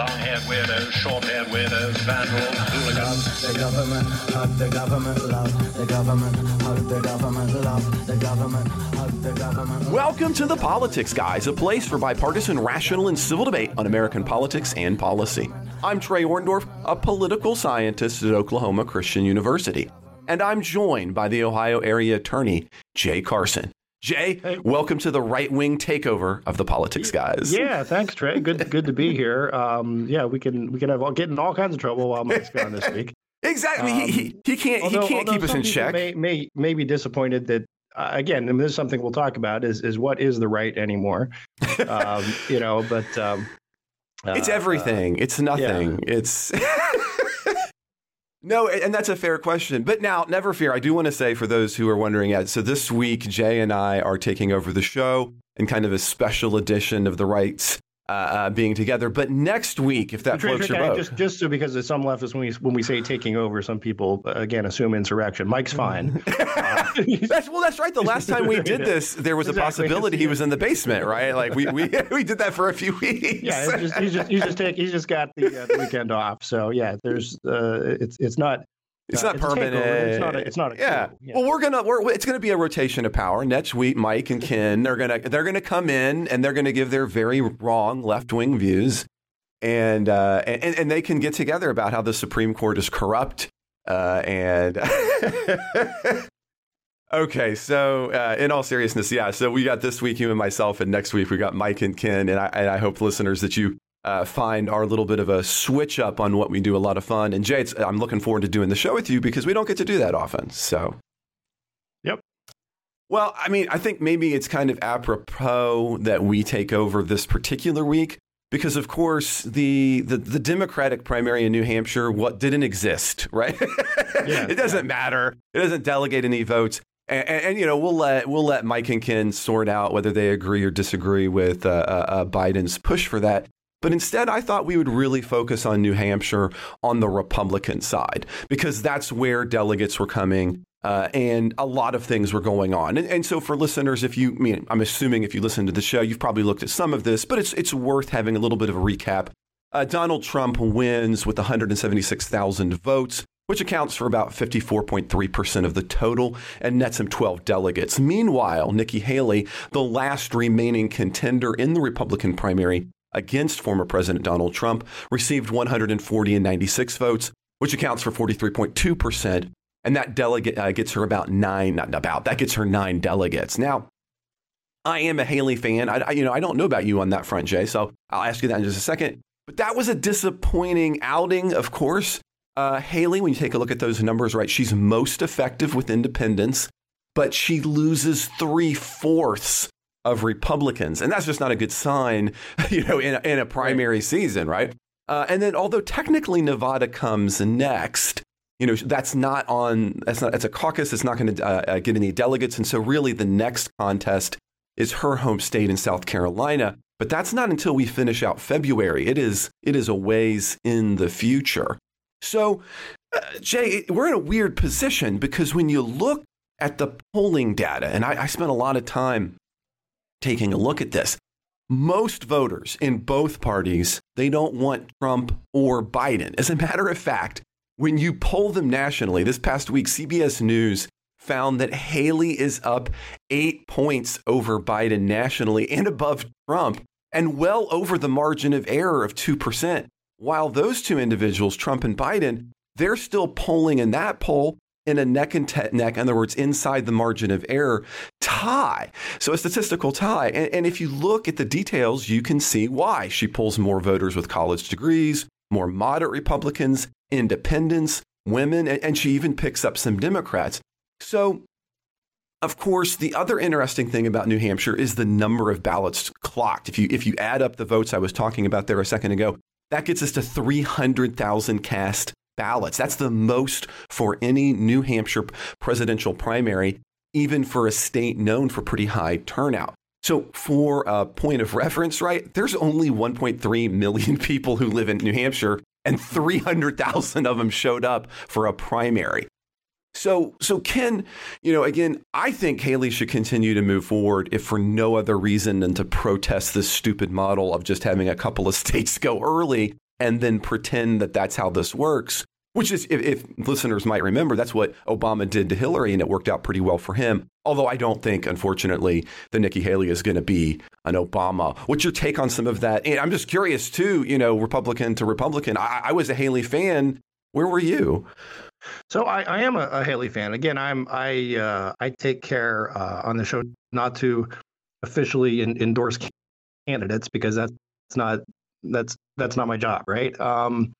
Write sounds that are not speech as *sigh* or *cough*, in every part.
long-haired weirdos, short-haired weirdos, vandals, hooligans. The government, hug the government, love the government, hug the government, love the government, hug the government. Welcome to The Politics Guys, a place for bipartisan, rational, and civil debate on American politics and policy. I'm Trey Orndorff, a political scientist at Oklahoma Christian University, and I'm joined by the Ohio area attorney, Jay Carson. Jay, welcome to the right wing takeover of the Politics Guys. Yeah, thanks, Trey. Good, good to be *laughs* here. Um, yeah, we can we can have all, get in all kinds of trouble while Mike's gone this week. *laughs* Exactly. he, he, he can't Although- he can't keep us in check. May, may may be disappointed that uh, again, and this is something we'll talk about is is what is the right anymore? *laughs* um, you know, but um, It's uh, everything. it's nothing. It's no, and that's a fair question. But now, never fear. I do want to say for those who are wondering, yeah. So this week, Jay and I are taking over the show in kind of a special edition of the rights uh, uh, being together. But next week, if that floats your boat, just just so because there's some leftists when we when we say taking over, some people uh, again assume insurrection. Mike's fine. Uh, *laughs* That's well, that's right. The last time we did this, there was a possibility he was in the basement, right? Like we we, *laughs* we did that for a few weeks. yeah, just, he's just he's just take he's just got the, uh, the weekend off. So yeah, there's uh, it's it's not It's uh, not permanent. It's not a, it's not a yeah. yeah. Well, we're gonna we're it's gonna be a rotation of power. Next week, Mike and Ken they're gonna they're gonna come in and they're gonna give their very wrong left wing views, and uh, and and they can get together about how the Supreme Court is corrupt. Uh, and *laughs* okay, so uh, in all seriousness, yeah. So we got this week you and myself, and next week we got Mike and Ken, and I and I hope listeners that you uh, find our little bit of a switch up on what we do a lot of fun. And Jay, it's, I'm looking forward to doing the show with you because we don't get to do that often. So, Yep. Well, I mean, I think maybe it's kind of apropos that we take over this particular week because, of course, the the, the Democratic primary in New Hampshire what didn't exist, right? *laughs* Yeah, it doesn't matter. It doesn't delegate any votes. And, and, and, you know we'll let we'll let Mike and Ken sort out whether they agree or disagree with uh, uh, uh, Biden's push for that. But instead, I thought we would really focus on New Hampshire on the Republican side because that's where delegates were coming. Uh, and a lot of things were going on. And, and so, for listeners, if you, I mean, I'm assuming if you listen to the show, you've probably looked at some of this, but it's it's worth having a little bit of a recap. Uh, Donald Trump wins with 176,000 votes, which accounts for about 54.3% of the total and nets him 12 delegates. Meanwhile, Nikki Haley, the last remaining contender in the Republican primary against former President Donald Trump, received 140 and 96 votes, which accounts for 43.2%. And that delegate uh, gets her about nine, not about, that gets her nine delegates. Now, I am a Haley fan. I, I- you know, I don't know about you on that front, Jay. So I'll ask you that in just a second. But that was a disappointing outing, of course. Uh, Haley, when you take a look at those numbers, right, she's most effective with independents, but she loses three fourths of Republicans, and that's just not a good sign, *laughs* you know, in a, in a primary season, right? Uh, and then, although technically Nevada comes next, you know that's not on. That's not. It's a caucus. It's not going to uh, uh, get any delegates, and so really the next contest is her home state in South Carolina. But that's not until we finish out February. It is. It is a ways in the future. So, uh, Jay, we're in a weird position because when you look at the polling data, and I, I spent a lot of time taking a look at this, most voters in both parties they don't want Trump or Biden. As a matter of fact, when you poll them nationally, this past week, CBS News found that Haley is up eight points over Biden nationally and above Trump, and well over the margin of error of 2%. While those two individuals, Trump and Biden, they're still polling in that poll in a neck and te- neck, in other words, inside the margin of error tie. So a statistical tie. And, and if you look at the details, you can see why. She pulls more voters with college degrees, more moderate Republicans, independents, women, and, and she even picks up some Democrats. So of course, the other interesting thing about New Hampshire is the number of ballots clocked. If you if you add up the votes I was talking about there a second ago, that gets us to 300,000 cast ballots. That's the most for any New Hampshire presidential primary, even for a state known for pretty high turnout. So, for a point of reference, right, there's only 1.3 million *laughs* people who live in New Hampshire, and 300,000 of them showed up for a primary. So, so Ken, you know, again, I think Haley should continue to move forward if for no other reason than to protest this stupid model of just having a couple of *laughs* states go early and then pretend that that's how this works. Which is, if, if, listeners might remember, that's what Obama did to Hillary, and it worked out pretty well for him. Although I don't think, unfortunately, that Nikki Haley is going to be an Obama. What's your take on some of that? And I'm just curious, too, you know, Republican to Republican. I, I was a Haley fan. Where were you? So I, I am a, a, Haley fan. Again, I'm I uh, I take care uh, on the show not to officially in, endorse candidates because that's not that's that's not my job, right? Um,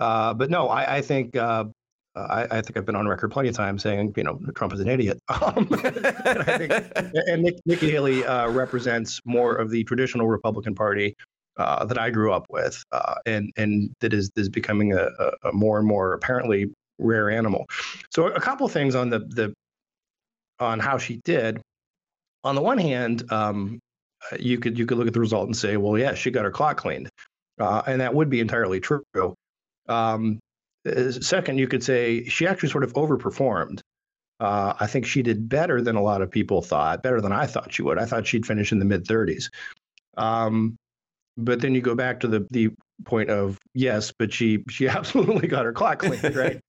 uh, but no, I, I think uh, I, I, think I've been on record plenty of times saying, you know, Trump is an idiot. *laughs* Um, and I think, *laughs* and Nick, Nikki Haley uh, represents more of the traditional Republican Party uh, that I grew up with, uh, and and that is is becoming a, a, more and more apparently rare animal. So a couple of things on the the on how she did. On the one hand, um, you could you could look at the result and say, well, yeah, she got her clock cleaned, uh, and that would be entirely true. Um, uh, second, you could say she actually sort of overperformed. Uh, I think she did better than a lot of people thought, better than I thought she would. I thought she'd finish in the mid 30s. Um, but then you go back to the the point of yes, but she she *laughs* absolutely got her clock cleaned, *laughs* right?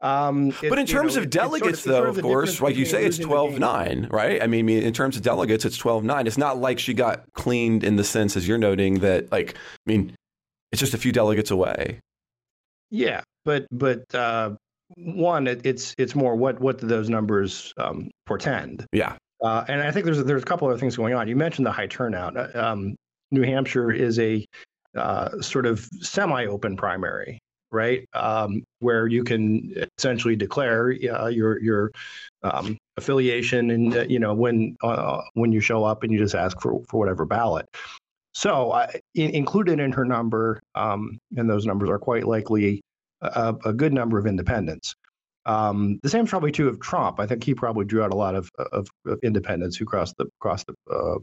Um, it, but in terms know, of delegates, sort of, though, of, of course, like you say, it's 12 9, right? I mean, in terms of delegates, it's 12 9. It's not like she got cleaned in the sense, as you're noting, that, like, I mean, it's just a few delegates away. Yeah, but but uh, one, it, it's it's more what what do those numbers um, portend? Yeah, uh, and I think there's there's a couple other things going on. You mentioned the high turnout. Uh, um, New Hampshire is a uh, sort of semi-open primary, right? Um, where you can essentially declare uh, your your um, affiliation, and uh, you know when uh, when you show up and you just ask for for whatever ballot. So in, included in her number, um, and those numbers are quite likely a, a good number of independents. Um, the same is probably true of Trump. I think he probably drew out a lot of, of, of independents who crossed the crossed the uh,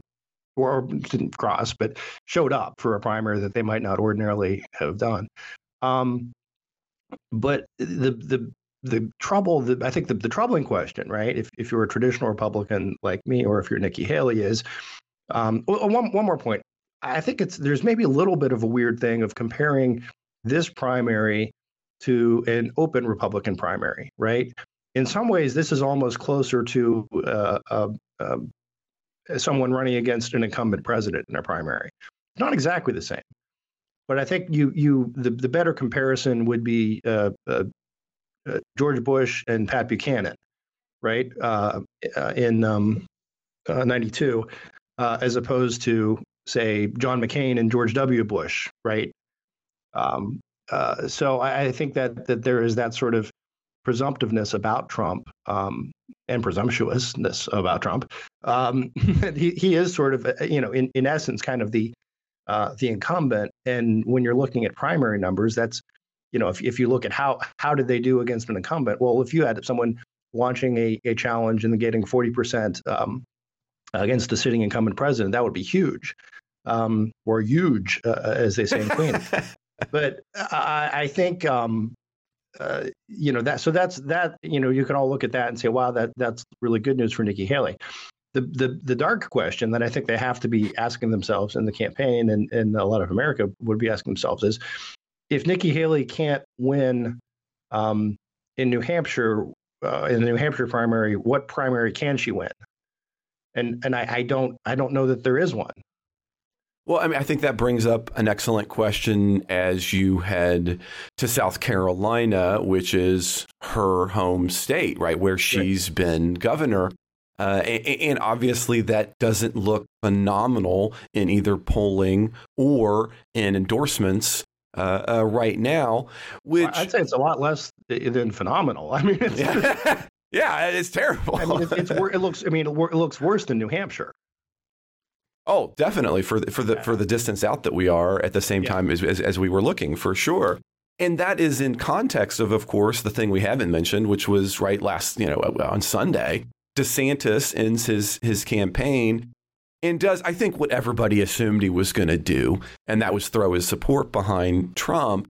or didn't cross, but showed up for a primary that they might not ordinarily have done. Um, but the the the trouble, the, I think the, the troubling question, right? If if you're a traditional Republican like me, or if you're Nikki Haley, is um, one one more point. I think it's there's maybe a little bit of a weird thing of comparing this primary to an open Republican primary, right? In some ways, this is almost closer to uh, uh, uh, someone running against an incumbent president in a primary. Not exactly the same, but I think you you the, the better comparison would be uh, uh, uh, George Bush and Pat Buchanan, right? in um, '92, as opposed to say John McCain and George W. Bush, right? Um, uh, so I, I, think that that there is that sort of presumptiveness about Trump um, and presumptuousness about Trump. Um, *laughs* he he is sort of uh, you know in in essence kind of the uh, the incumbent. And when you're looking at primary numbers, that's you know if if you look at how how did they do against an incumbent? Well, if you had someone launching a, a challenge and getting 40 percent um, against a sitting incumbent president, that would be huge. Um, or huge, uh, as they say in Queens. *laughs* but I, I think um, uh, you know that. So that's that. You know, you can all look at that and say, "Wow, that that's really good news for Nikki Haley." The, the the dark question that I think they have to be asking themselves in the campaign, and, and a lot of America would be asking themselves is, if Nikki Haley can't win um, in New Hampshire uh, in the New Hampshire primary, what primary can she win? And and I, I don't I don't know that there is one. Well, I mean, I think that brings up an excellent question as you head to South Carolina, which is her home state, right, where she's right. been governor. Uh, and, and, obviously, that doesn't look phenomenal in either polling or in endorsements uh, uh, right now. Which I'd say it's a lot less than phenomenal. I mean, it's, yeah. *laughs* yeah, it's terrible. I mean, it's, it's, *laughs* it looks. I mean, it looks worse than New Hampshire. Oh, definitely for the, for the for the distance out that we are at the same yeah. time as, as, as we were looking for sure. And that is in context of, of course, the thing we haven't mentioned, which was right last, you know, uh, on Sunday, DeSantis ends his his campaign and does, I think, what everybody assumed he was going to do, and that was throw his support behind Trump.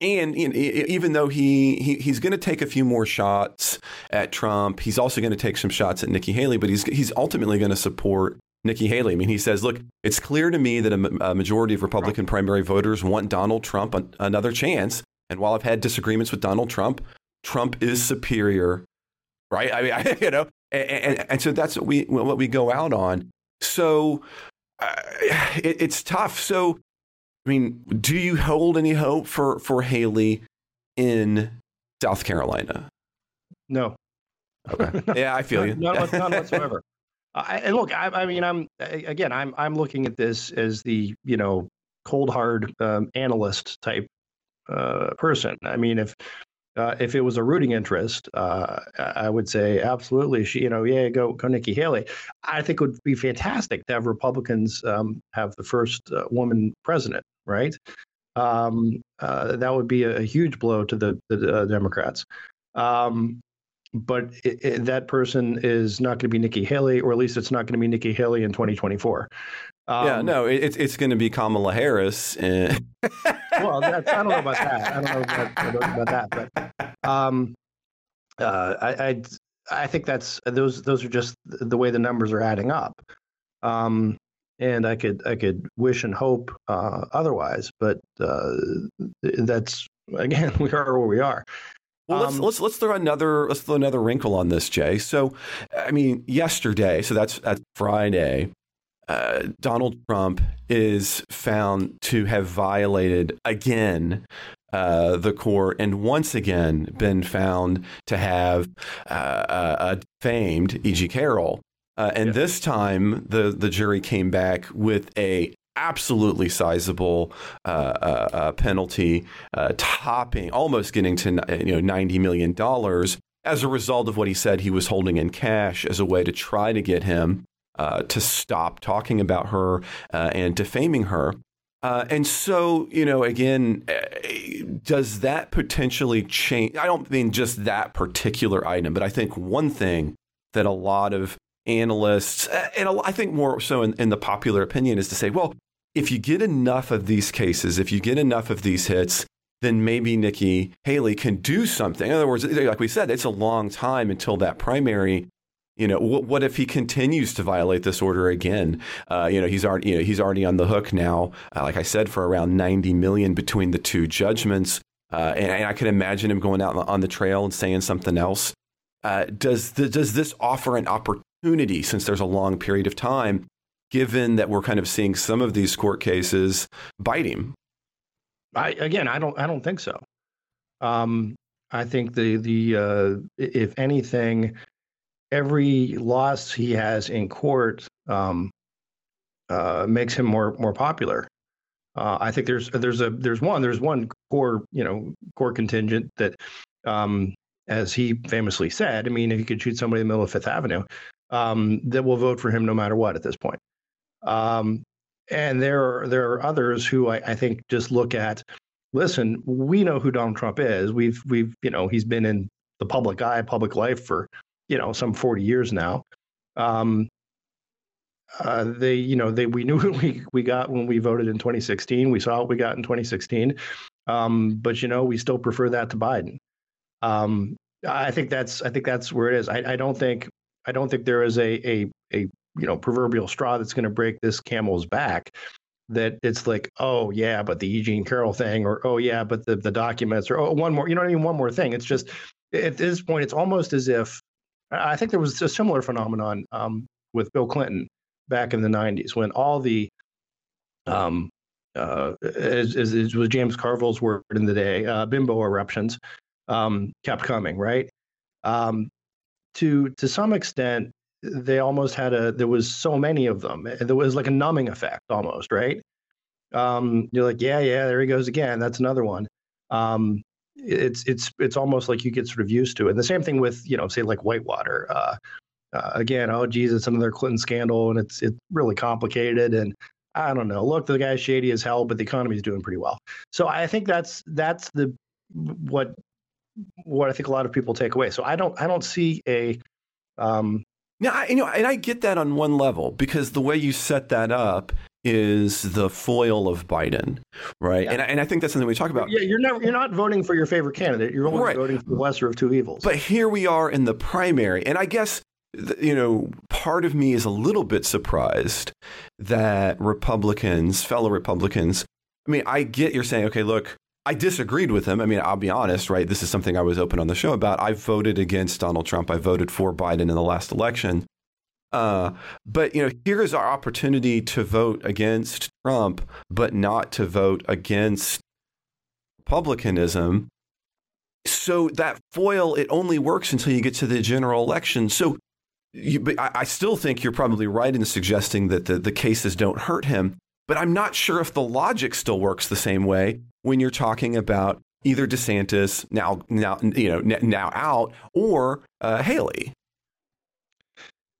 And you know, even though he, he he's going to take a few more shots at Trump, he's also going to take some shots at Nikki Haley, but he's he's ultimately going to support Nikki Haley. I mean, he says, look, it's clear to me that a, a majority of Republican primary voters want Donald Trump an, another chance. And while I've had disagreements with Donald Trump, Trump is superior, right? I mean, *laughs* I, you know, and, and, and, so that's what we what we go out on. So uh, it, it's tough. So, I mean, do you hold any hope for for Haley in South Carolina? No. Okay. *laughs* yeah, I feel you. none, none *laughs* whatsoever. And look, I, I, mean, I'm again, I'm I'm looking at this as the you know cold hard um, analyst type uh, person. I mean, if uh, if it was a rooting interest, uh, I would say absolutely. She, you know, yeah, go go Nikki Haley. I think it would be fantastic to have Republicans um, have the first uh, woman president, right? Um, uh, that would be a, a, huge blow to the the uh, Democrats. Um, but it, it, that person is not going to be Nikki Haley, or at least it's not going to be Nikki Haley in 2024. Um, yeah, no, it, it's going to be Kamala Harris. And... *laughs* well, I don't know about that. I don't know about, I don't know about that, but um, uh, I, I, I think that's those those are just the way the numbers are adding up. Um, and I could I could wish and hope uh, otherwise, but uh, that's again *laughs* we are where we are. Well, let's um, let's let's throw another let's throw another wrinkle on this, Jay. So, I mean, yesterday, so that's that's Friday. Uh, Donald Trump is found to have violated again uh, the court and once again been found to have uh, uh defamed E.G. Carroll. Uh, and yeah. this time, the the jury came back with a absolutely sizable uh, uh, uh, penalty, uh, topping almost getting to you know ninety million dollars as a result of what he said he was holding in cash as a way to try to get him uh, to stop talking about her uh, and defaming her. and so, you know, again, does that potentially change? I don't mean just that particular item, but I think one thing that a lot of analysts, and I think more so in, in, the popular opinion, is to say, well, if you get enough of these cases, if you get enough of these hits, then maybe Nikki Haley can do something. In other words, like we said, it's a long time until that primary. You know, what, what if he continues to violate this order again? Uh, you know, he's already you know he's already on the hook now. Uh, like I said, for around ninety million between the two judgments, uh, and, and, I can imagine him going out on the trail and saying something else. Uh, does the, does this offer an opportunity since there's a long period of time given that we're kind of seeing some of these court cases bite him? I again, I don't, I don't think so. Um, I think the the uh, if anything, every loss he has in court um, uh, makes him more more popular. Uh, I think there's there's a there's one there's one core you know core contingent that, um, as he famously said, I mean, if you could shoot somebody in the middle of Fifth Avenue, um, that will vote for him no matter what at this point. Um, and there are, there are others who I, I, think just look at, listen, we know who Donald Trump is. We've we've you know he's been in the public eye, public life for you know some 40 years now. Um, uh, they you know they we knew what *laughs* we we got when we voted in 2016. We saw what we got in 2016. Um, but you know we still prefer that to Biden. Um, I think that's I think that's where it is. I, I don't think I don't think there is a a a you know proverbial straw that's going to break this camel's back that it's like oh yeah but the eugene carroll thing or oh yeah but the, the documents or oh one more you know what I mean? One more thing. It's just at this point it's almost as if i think there was a similar phenomenon um, with bill clinton back in the 90s when all the um, uh, as, as, as was james carville's word in the day uh, bimbo eruptions um, kept coming right? Um, to to some extent they almost had a there was so many of them. There was like a numbing effect almost right? Um, you're like yeah yeah there he goes again. That's another one. Um, it's it's it's almost like you get sort of used to it. And the same thing with you know say like whitewater uh, uh, again oh geez it's another clinton scandal and it's it's really complicated and i don't know. Look the guy's shady as hell but the economy is doing pretty well. So i think that's that's the what what i think a lot of people take away. So i don't i don't see a um, now, I, you know, and I get that on one level because the way you set that up is the foil of Biden, right? Yeah. And, and I think that's something we talk about. Yeah, you're never you're not voting for your favorite candidate. You're only right. voting for the lesser of two evils. But here we are in the primary, and I guess you know, part of me is a little bit surprised that Republicans, fellow Republicans, I mean, I get you're saying, okay, look, I disagreed with him. I mean, I'll be honest, right? This is something I was open on the show about. I voted against Donald Trump. I voted for Biden in the last election. Uh, but you know, here is our opportunity to vote against Trump, but not to vote against republicanism. So that foil it only works until you get to the general election. So, you, but I, I still think you're probably right in suggesting that the, the cases don't hurt him. But I'm not sure if the logic still works the same way when you're talking about either DeSantis now now you know now out or uh, Haley.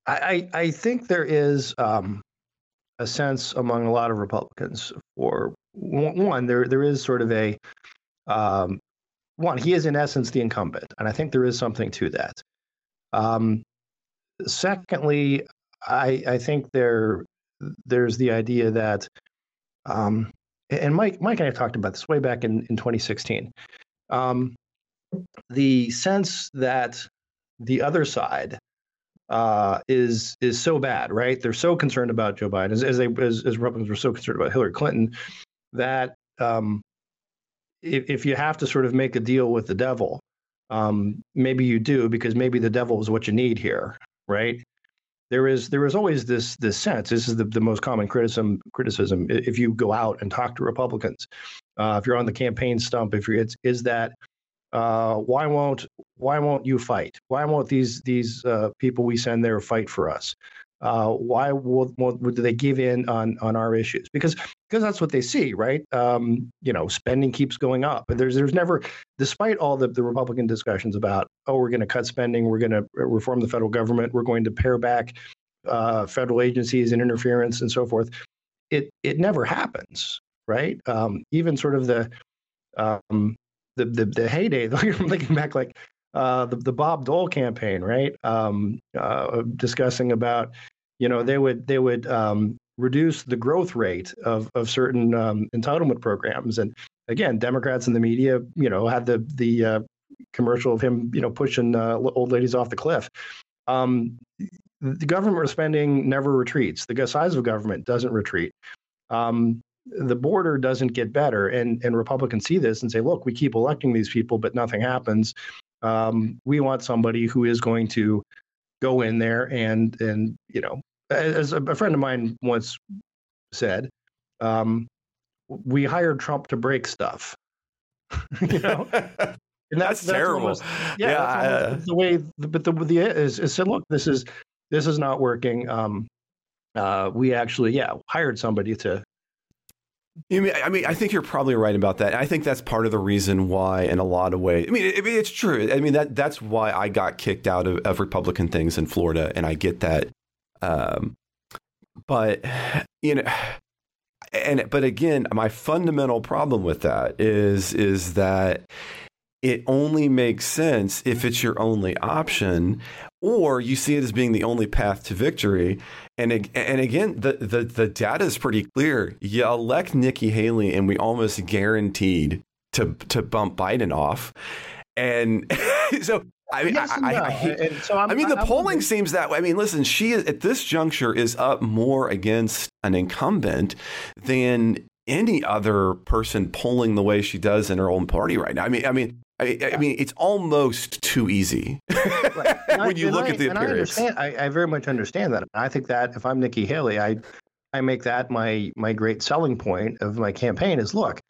I, I think there is um, a sense among a lot of Republicans for one, there there is sort of a um, one. He is in essence the incumbent, and I think there is something to that. Um, secondly, I I think there there's the idea that, um, and Mike Mike and I talked about this way back in in 2016. Um, the sense that the other side uh, is is so bad, right? They're so concerned about Joe Biden, as, as they as, as Republicans were so concerned about Hillary Clinton, that um, if, if you have to sort of make a deal with the devil, um, maybe you do because maybe the devil is what you need here, right? There is there is always this this sense. This is the, the most common criticism criticism if you go out and talk to Republicans, uh, if you're on the campaign stump, if you're it's is that uh, why won't why won't you fight? Why won't these these uh, people we send there fight for us? Uh, why will, will, do they give in on on our issues? Because because that's what they see, right? Um, you know, spending keeps going up. But There's there's never, despite all the, the Republican discussions about oh we're going to cut spending, we're going to reform the federal government, we're going to pare back uh, federal agencies and interference and so forth. It it never happens, right? Um, even sort of the um, the the, the heyday. *laughs* I'm thinking back like uh, the the Bob Dole campaign, right? Um, uh, discussing about you know they would they would um, reduce the growth rate of of certain um, entitlement programs, and again, Democrats in the media, you know, had the the uh, commercial of him, you know, pushing uh, old ladies off the cliff. Um, the government spending never retreats. The size of government doesn't retreat. Um, the border doesn't get better. And, and Republicans see this and say, look, we keep electing these people, but nothing happens. Um, we want somebody who is going to go in there and, and you know, as a, friend of mine once said, um, we hired Trump to break stuff. *laughs* you know? *laughs* And that's, that's terrible. Almost, yeah, yeah that's uh, the way. But the the is, is said, look, this is this is not working. Um, uh, we actually, yeah, hired somebody to you mean, I mean, I think you're probably right about that. I think that's part of the reason why, in a lot of ways, I mean, it, it's true. I mean, that that's why I got kicked out of, of Republican things in Florida, and I get that. Um, but you know, and but again, my fundamental problem with that is is that it only makes sense if it's your only option or you see it as being the only path to victory. And and again, the the, the data is pretty clear. You elect Nikki Haley, and we almost guaranteed to to bump Biden off. And *laughs* so I mean, yes I, no. I, so I, mean, the polling seems that way. I mean, listen, she is, at this juncture is up more against an incumbent than any other person polling the way she does in her own party right now. I mean, I mean, I, I, mean, it's almost too easy right. *laughs* when you look at the appearance. I, I, very much understand that. I think that if I'm Nikki Haley, I I make that my my great selling point of my campaign is look,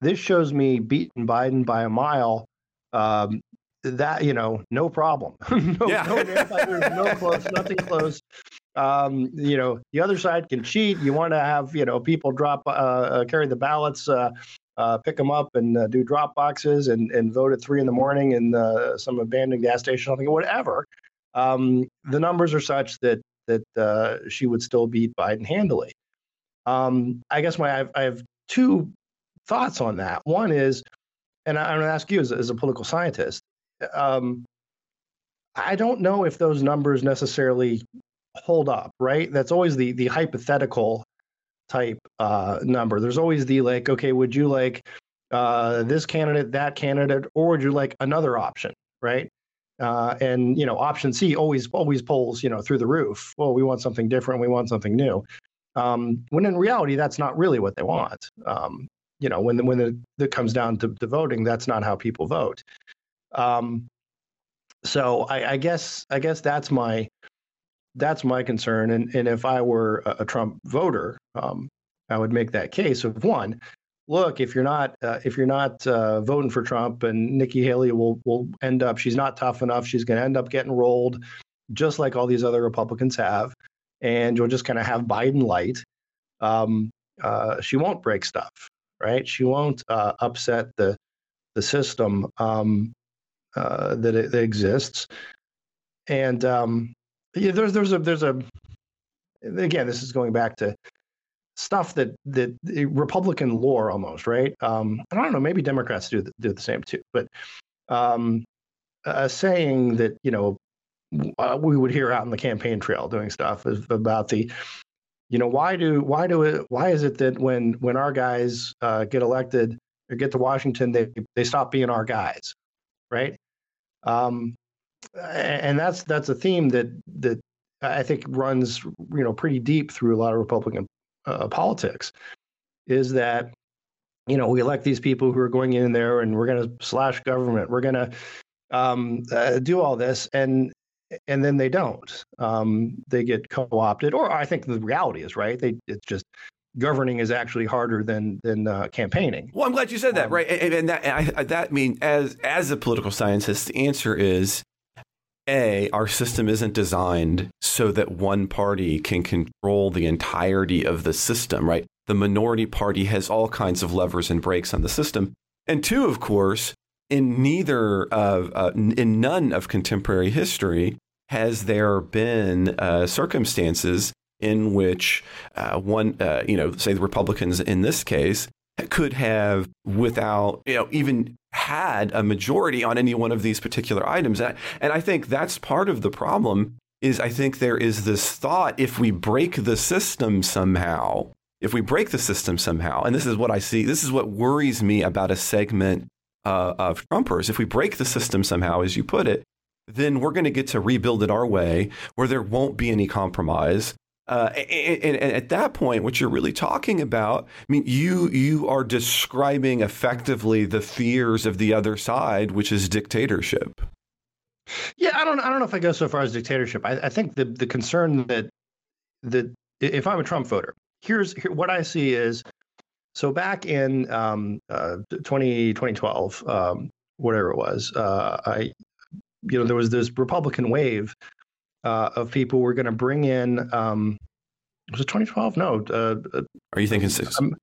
this shows me beating Biden by a mile. Um, that you know, no problem. *laughs* no, yeah. no, no *laughs* close, nothing close. Um, you know, the other side can cheat. You want to have you know people drop uh, uh, carry the ballots. Uh, uh, pick them up and uh, do drop boxes and, and vote at three in the morning in uh, some abandoned gas station, something, whatever. Um, the numbers are such that that uh, she would still beat Biden handily. Um, I guess my I have, I have, two thoughts on that. One is, and I, am going to ask you as, as, a political scientist. Um, I don't know if those numbers necessarily hold up. Right? That's always the the hypothetical type uh, number. There's always the like, okay, would you like uh, this candidate, that candidate, or would you like another option, right? Uh, and you know, option C always always polls you know through the roof. Well, we want something different. We want something new. Um, when in reality, that's not really what they want. Um, you know, when when it, comes down to, to, voting, that's not how people vote. Um, so I, I, guess I guess that's my that's my concern. And and if I were a, a Trump voter, um, I would make that case of one. Look, if you're not uh, if you're not uh, voting for Trump, and Nikki Haley will will end up, she's not tough enough. She's going to end up getting rolled, just like all these other Republicans have, and you'll just kind of have Biden light. Um, uh, she won't break stuff, right? She won't uh, upset the the system um, uh, that, it, that exists, and um, yeah, there's there's a there's a again this is going back to stuff that that Republican lore almost right. Um, I don't know, maybe Democrats do the, do the same too, but um, a saying that you know uh, we would hear out in the campaign trail doing stuff about the you know why do why do it why is it that when when our guys uh, get elected or get to Washington they they stop being our guys right um, and that's that's a theme that that I think runs you know pretty deep through a lot of Republican uh, politics, is that you know we elect these people who are going in there and we're going to slash government, we're going to um, uh, do all this, and and then they don't. Um, they get co-opted, or I think the reality is right. They it's just governing is actually harder than than uh, campaigning. Well, I'm glad you said that, um, right? And, and that and I, that mean as as a political scientist, the answer is a, our system isn't designed so that one party can control the entirety of the system, right? The minority party has all kinds of levers and brakes on the system. And two, of course, in neither of, uh, in none of contemporary history has there been uh, circumstances in which uh, one, uh, you know, say the Republicans in this case, could have, without, you know, even had a majority on any one of these particular items. And I, and I think that's part of the problem is I think there is this thought if we break the system somehow, if we break the system somehow, and this is what I see, this is what worries me about a segment uh, of Trumpers. If we break the system somehow, as you put it, then we're going to get to rebuild it our way where there won't be any compromise uh, and, and, and, at that point, what you're really talking about, I mean, you you are describing effectively the fears of the other side, which is dictatorship. Yeah, I don't I don't know if I go so far as dictatorship. I, I think the the concern that that if I'm a Trump voter, here's here, what I see is so back in um, uh, 20, 2012, um, whatever it was, uh, I you know there was this Republican wave uh, of people were going to bring in. Um, was it 2012? No. Uh, uh, Are you thinking six? I'm,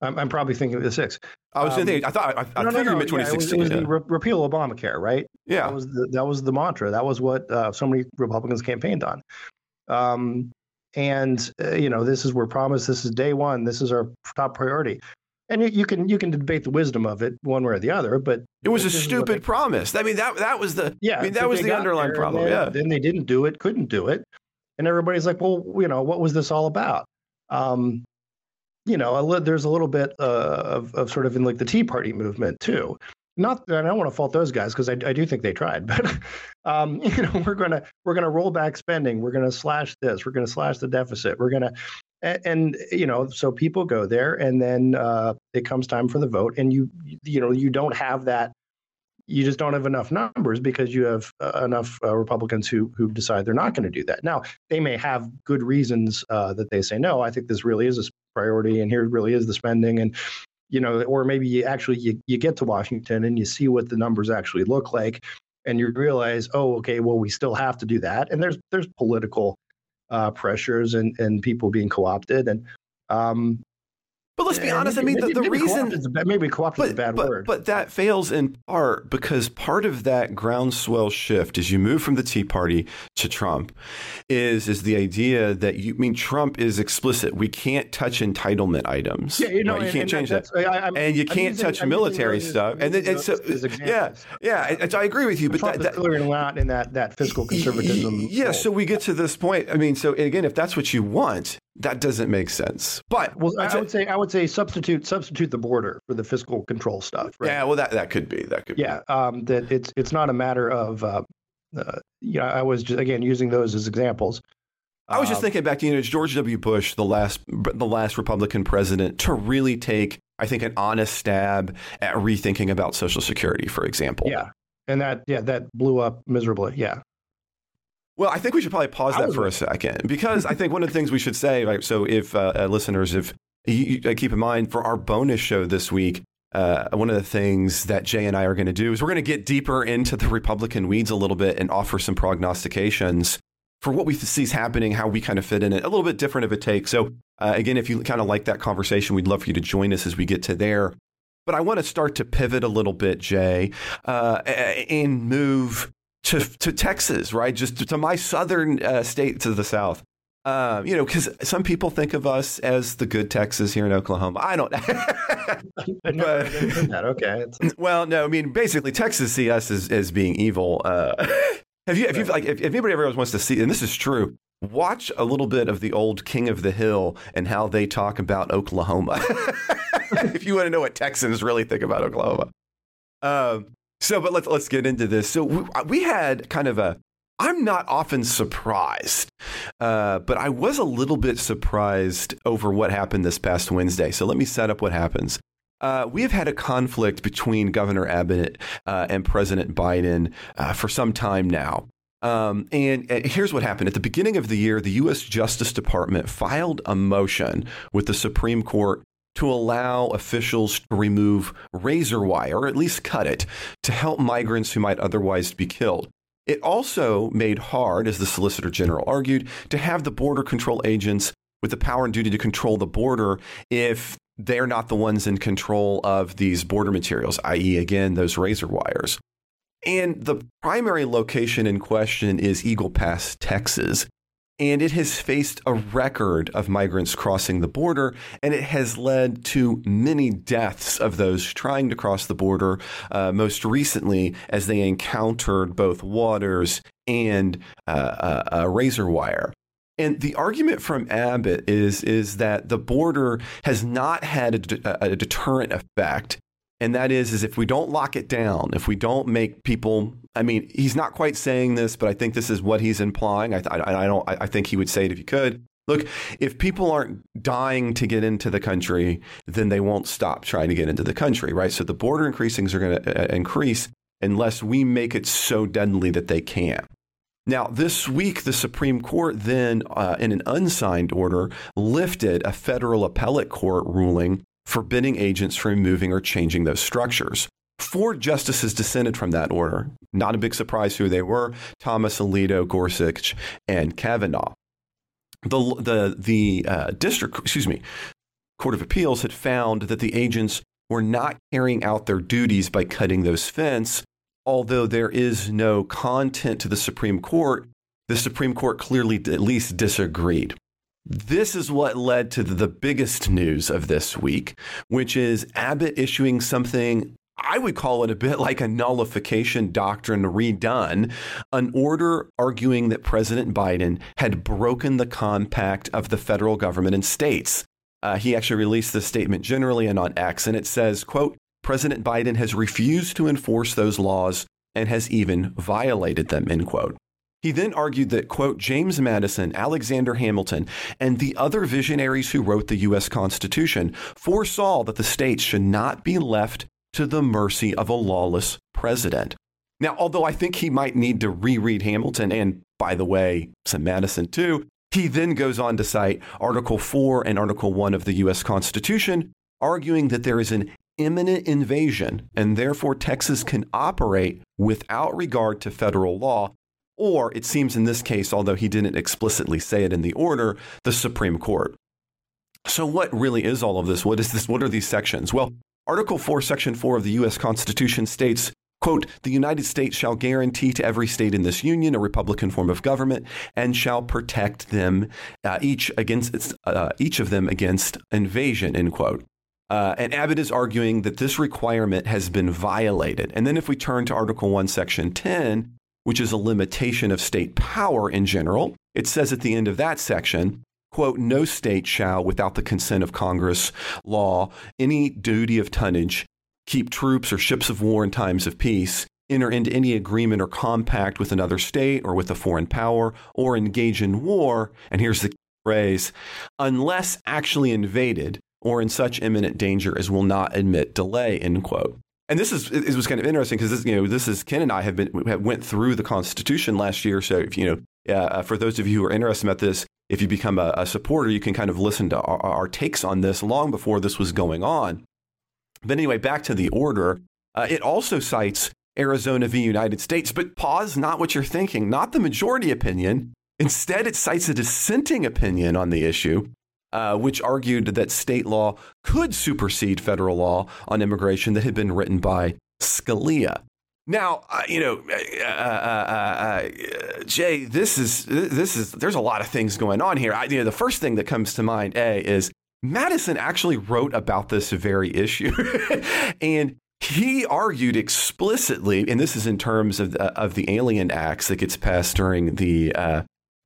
I'm, I'm, probably thinking the six. I was um, thinking. I thought. I, I no, figured no, no, 2016. Yeah, it was, it was yeah. the re- repeal Obamacare, right? Yeah. That was the that was the mantra. That was what uh, so many Republicans campaigned on. Um, and uh, you know, this is we're promised. This is day one. This is our top priority and you, you, can you can debate the wisdom of it one way or the other, but it was a stupid promise. I mean that that was the yeah. I mean that was the underlying problem. Then, yeah. Then they didn't do it, couldn't do it, and everybody's like, well, you know, what was this all about? Um, you know, a, there's a little bit uh, of of sort of in like the Tea Party movement too. Not, I don't want to fault those guys because I, I do think they tried, *laughs* but um, *laughs* you know, we're gonna we're gonna roll back spending. We're gonna slash this. We're gonna slash the deficit. We're gonna and, you know so people go there and then uh, it comes time for the vote and you you know you don't have that you just don't have enough numbers because you have uh, enough uh, republicans who who decide they're not going to do that. Now they may have good reasons uh, that they say no i think this really is a priority and here really is the spending and you know or maybe you actually you, you get to washington and you see what the numbers actually look like and you realize oh okay well we still have to do that and there's there's political uh, pressures and, and people being co-opted. And um, but let's be honest. Maybe, I mean, the, the maybe reason co maybe co-opted is a bad but, word, but that fails in part because part of that groundswell shift as you move from the Tea Party to Trump is is the idea that you I mean Trump is explicit. We can't touch entitlement items. Yeah, you know, right? you and, can't and change that, I, and you can't using, touch I'm military stuff. And, then, and so, yeah, yeah, and, I agree with you. But Trump that, that, is clearly not in that that fiscal conservatism. Yeah, so we get to this point. I mean, so again, if that's what you want, that doesn't make sense. But well, I would say I would say substitute substitute the border for the fiscal control stuff. Right? Yeah, well, that that could be that could. Yeah, be. Um, that it's it's not a matter of uh, uh, yeah, I was just, again using those as examples. I was just Um, thinking back to you know George W. Bush, the last the last Republican president, to really take I think an honest stab at rethinking about Social Security, for example. Yeah, and that yeah that blew up miserably. Yeah, Well, I think we should probably pause that for a second because I *laughs* think one of the things we should say. Like, so, if uh, uh, listeners, if you, you, uh, keep in mind for our bonus show this week, uh, one of the things that Jay and I are going to do is we're going to get deeper into the Republican weeds a little bit and offer some prognostications for what we see is happening, how we kind of fit in it, a little bit different of a take. So, uh, again, if you kind of like that conversation, we'd love for you to join us as we get to there. But I want to start to pivot a little bit, Jay, uh, and move to to Texas, right? Just to, to my southern uh, state to the south. Uh, you know, because some people think of us as the good Texas here in Oklahoma. I don't. *laughs* That. Okay, *clears throat* well, no, I mean basically Texas see us as, as being evil. Uh, *laughs* have you, if you like, if, if anybody ever wants to see, and this is true, watch a little bit of the old King of the Hill and how they talk about Oklahoma. *laughs* if you want to know what Texans really think about Oklahoma. Um, so, but let's let's get into this. So we, we had kind of a. I'm not often surprised, uh, but I was a little bit surprised over what happened this past Wednesday. So let me set up what happens. Uh, we have had a conflict between Governor Abbott uh, and President Biden uh, for some time now. Um, and, and here's what happened. At the beginning of the year, the U.S. Justice Department filed a motion with the Supreme Court to allow officials to remove razor wire, or at least cut it, to help migrants who might otherwise be killed. It also made hard, as the Solicitor General argued, to have the border control agents with the power and duty to control the border if they're not the ones in control of these border materials, i.e., again, those razor wires. And the primary location in question is Eagle Pass, Texas. And it has faced a record of migrants crossing the border, and it has led to many deaths of those trying to cross the border, uh, most recently as they encountered both waters and uh, uh, uh, razor wire. And the argument from Abbott is, is that the border has not had a, a deterrent effect and that is is if we don't lock it down if we don't make people i mean he's not quite saying this but i think this is what he's implying. I, I, I don't I, I think he would say it if he could. Look if people aren't dying to get into the country then they won't stop trying to get into the country right? So the border increasings are going to uh, increase unless we make it so deadly that they can't. Now, this week, the Supreme Court then, uh, in an unsigned order, lifted a federal appellate court ruling forbidding agents from moving or changing those structures. Four justices dissented from that order. Not a big surprise who they were Thomas Alito, Gorsuch, and Kavanaugh. The, the, the uh, district, excuse me, Court of Appeals had found that the agents were not carrying out their duties by cutting those fence, although there is no content to the Supreme Court. The Supreme Court clearly at least disagreed. This is what led to the biggest news of this week, which is Abbott issuing something I would call it a bit like a nullification doctrine redone, an order arguing that President Biden had broken the compact of the federal government and states. Uh, he actually released this statement generally and on X, and it says, quote, President Biden has refused to enforce those laws and has even violated them, end quote. He then argued that, quote, James Madison, Alexander Hamilton, and the other visionaries who wrote the U.S. Constitution foresaw that the states should not be left to the mercy of a lawless president. Now, although I think he might need to reread Hamilton, and by the way, some Madison too, he then goes on to cite Article 4 and Article 1 of the U.S. Constitution, arguing that there is an imminent invasion and therefore Texas can operate without regard to federal law or it seems in this case, although he didn't explicitly say it in the order, the Supreme Court. So, what really is all of this? What is this? What are these sections? Well, Article 4, Section 4 of the U.S. Constitution states, quote, the United States shall guarantee to every state in this union a republican form of government and shall protect them uh, each against uh, each of them against invasion, end quote. Uh, and Abbott is arguing that this requirement has been violated. And then if we turn to Article 1, Section 10, which is a limitation of state power in general. It says at the end of that section, quote, no state shall, without the consent of Congress, law, any duty of tonnage, keep troops or ships of war in times of peace, enter into any agreement or compact with another state or with a foreign power or engage in war, and here's the phrase, unless actually invaded or in such imminent danger as will not admit delay, end quote. And this is it was kind of interesting because this you know this is Ken and I have been have went through the Constitution last year. So if you know uh, for those of you who are interested about this, if you become a, a supporter, you can kind of listen to our, our, takes on this long before this was going on. But anyway, back to the order. Uh, it also cites Arizona v. United States, but pause, not what you're thinking, not the majority opinion. Instead, it cites a dissenting opinion on the issue uh, which argued that state law could supersede federal law on immigration that had been written by Scalia. Now, uh, you know, uh, uh, uh, Jay, this is this is there's a lot of things going on here. I, you know, the first thing that comes to mind, a, is Madison actually wrote about this very issue, *laughs* and he argued explicitly, and this is in terms of of the Alien Acts that gets passed during the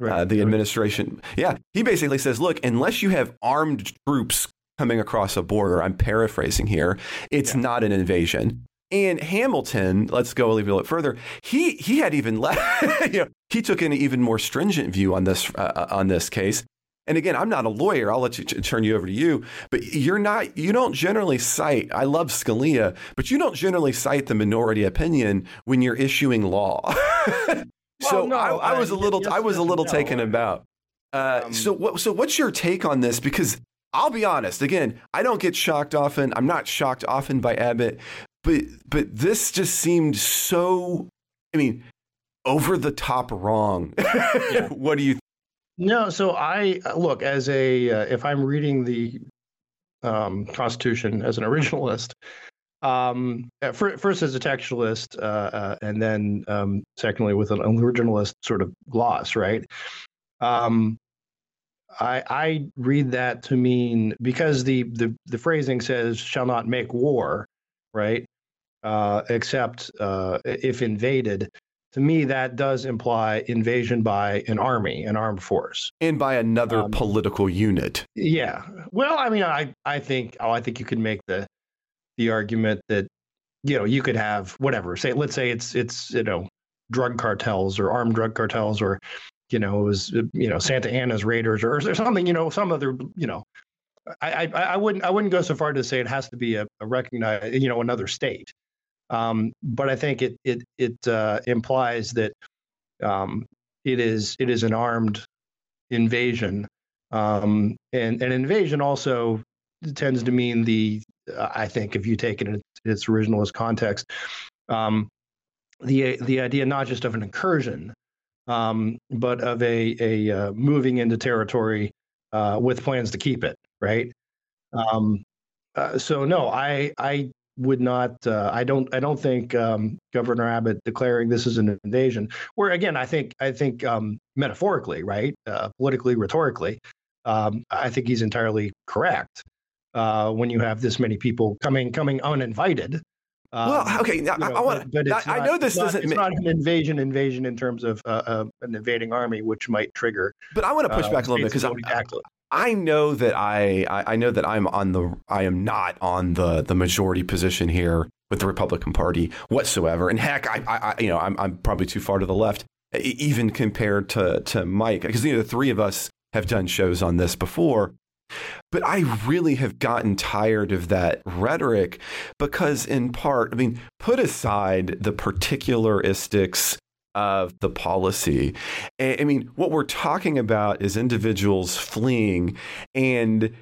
Right. Uh, the administration. Yeah, he basically says, look, unless you have armed troops coming across a border, I'm paraphrasing here, it's yeah. not an invasion. And Hamilton, let's go a little bit further. He he had even less. *laughs* you know, he took an even more stringent view on this uh, uh, on this case. And again, I'm not a lawyer. I'll let you turn you over to you. But you're not. You don't generally cite. I love Scalia, but you don't generally cite the minority opinion when you're issuing law. *laughs* so no, I, I, was a little, yes, I was a little no. taken about. Uh, um, so what? So what's your take on this? Because I'll be honest. Again, I don't get shocked often. I'm not shocked often by Abbott, but but this just seemed so. I mean, over the top wrong. yeah. *laughs* what do you? Th- no. So I look as a uh, if I'm reading the um, Constitution as an originalist, um, uh, first as a textualist, uh, uh, and then um, secondly with an originalist sort of gloss, right? Um, I, I read that to mean because the, the the phrasing says "shall not make war," right? Uh, except uh, if invaded. To me, that does imply invasion by an army, an armed force, and by another um, political unit. Yeah. Well, I mean, I I think oh, I think you could make the the argument that you know you could have whatever say let's say it's it's you know drug cartels or armed drug cartels or you know it was you know Santa Anna's raiders or, or something you know some other you know I, I, I wouldn't I wouldn't go so far to say it has to be a, a recognized you know another state. Um, but I think it it it uh, implies that um, it is it is an armed invasion. Um, and an invasion also tends to mean the I think if you take it in its originalist context, um, the the idea not just of an incursion, um, but of a a uh, moving into territory uh, with plans to keep it, right? Um, uh, so no, I I would not. Uh, I don't. I don't think um, Governor Abbott declaring this is an invasion. Where again, I think I think um, metaphorically, right, uh, politically, rhetorically, um, I think he's entirely correct uh, when you have this many people coming coming uninvited. Um, well, okay, you know, I, want but, but I, know this doesn't. It's not an invasion, invasion in terms of uh, uh, an invading army, which might trigger. But I want to push back a little bit because I, I know that I, I know that I'm on the I am not on the the majority position here with the Republican Party whatsoever. And heck, I, I you know I'm I'm probably too far to the left, even compared to to Mike, because you know the three of us have done shows on this before. But I really have gotten tired of that rhetoric because, in part, I mean, put aside the particularistics of the policy. I mean, what we're talking about is individuals fleeing and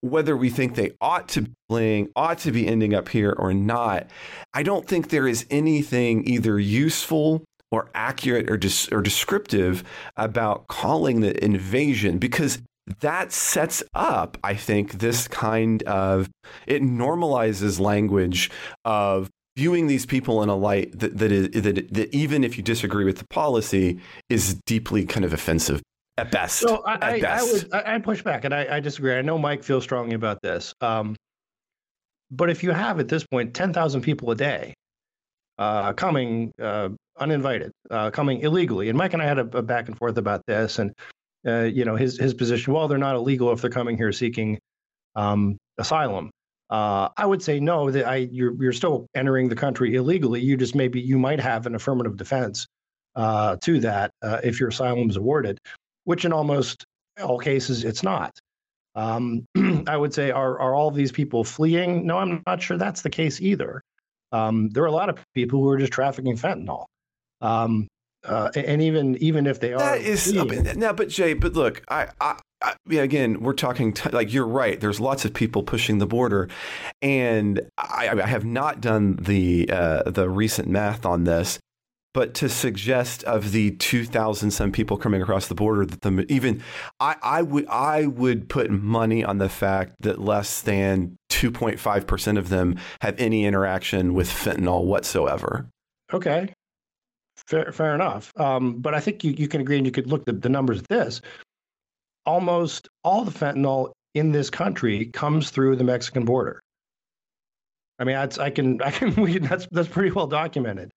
whether we think they ought to be fleeing, ought to be ending up here or not. I don't think there is anything either useful or accurate or, dis- or descriptive about calling the invasion because that sets up, I think, this kind of it normalizes language of viewing these people in a light that that, is, that, that even if you disagree with the policy is deeply kind of offensive at best. So I, I, best. I would I, push back and I, I, disagree. I know Mike feels strongly about this. Um, but if you have at this point 10,000 people a day uh, coming uh, uninvited, uh, coming illegally, and Mike and I had a, a, back and forth about this, and uh, you know, his his position. Well, they're not illegal if they're coming here seeking um, asylum. Uh, I would say no. That I you're you're still entering the country illegally. You just maybe you might have an affirmative defense uh, to that uh, if your asylum is awarded, which in almost all cases it's not. Um, *clears throat* I would say are are all these people fleeing? No, I'm not sure that's the case either. Um, there are a lot of people who are just trafficking fentanyl. Um, uh, and even even if they are that is fleeing, now, but Jay, but look, I, I, I yeah, again, we're talking t- like you're right. There's lots of people pushing the border, and I, I have not done the uh, the recent math on this, but to suggest of the 2,000 some people coming across the border that the even I, I would I would put money on the fact that less than 2.5 percent of them have any interaction with fentanyl whatsoever. Okay, fair, fair enough. Um, but I think you, you can agree, and you could look at the numbers at this. Almost all the fentanyl in this country comes through the Mexican border. I mean, that's, I can, I can, *laughs* we, that's that's pretty well documented.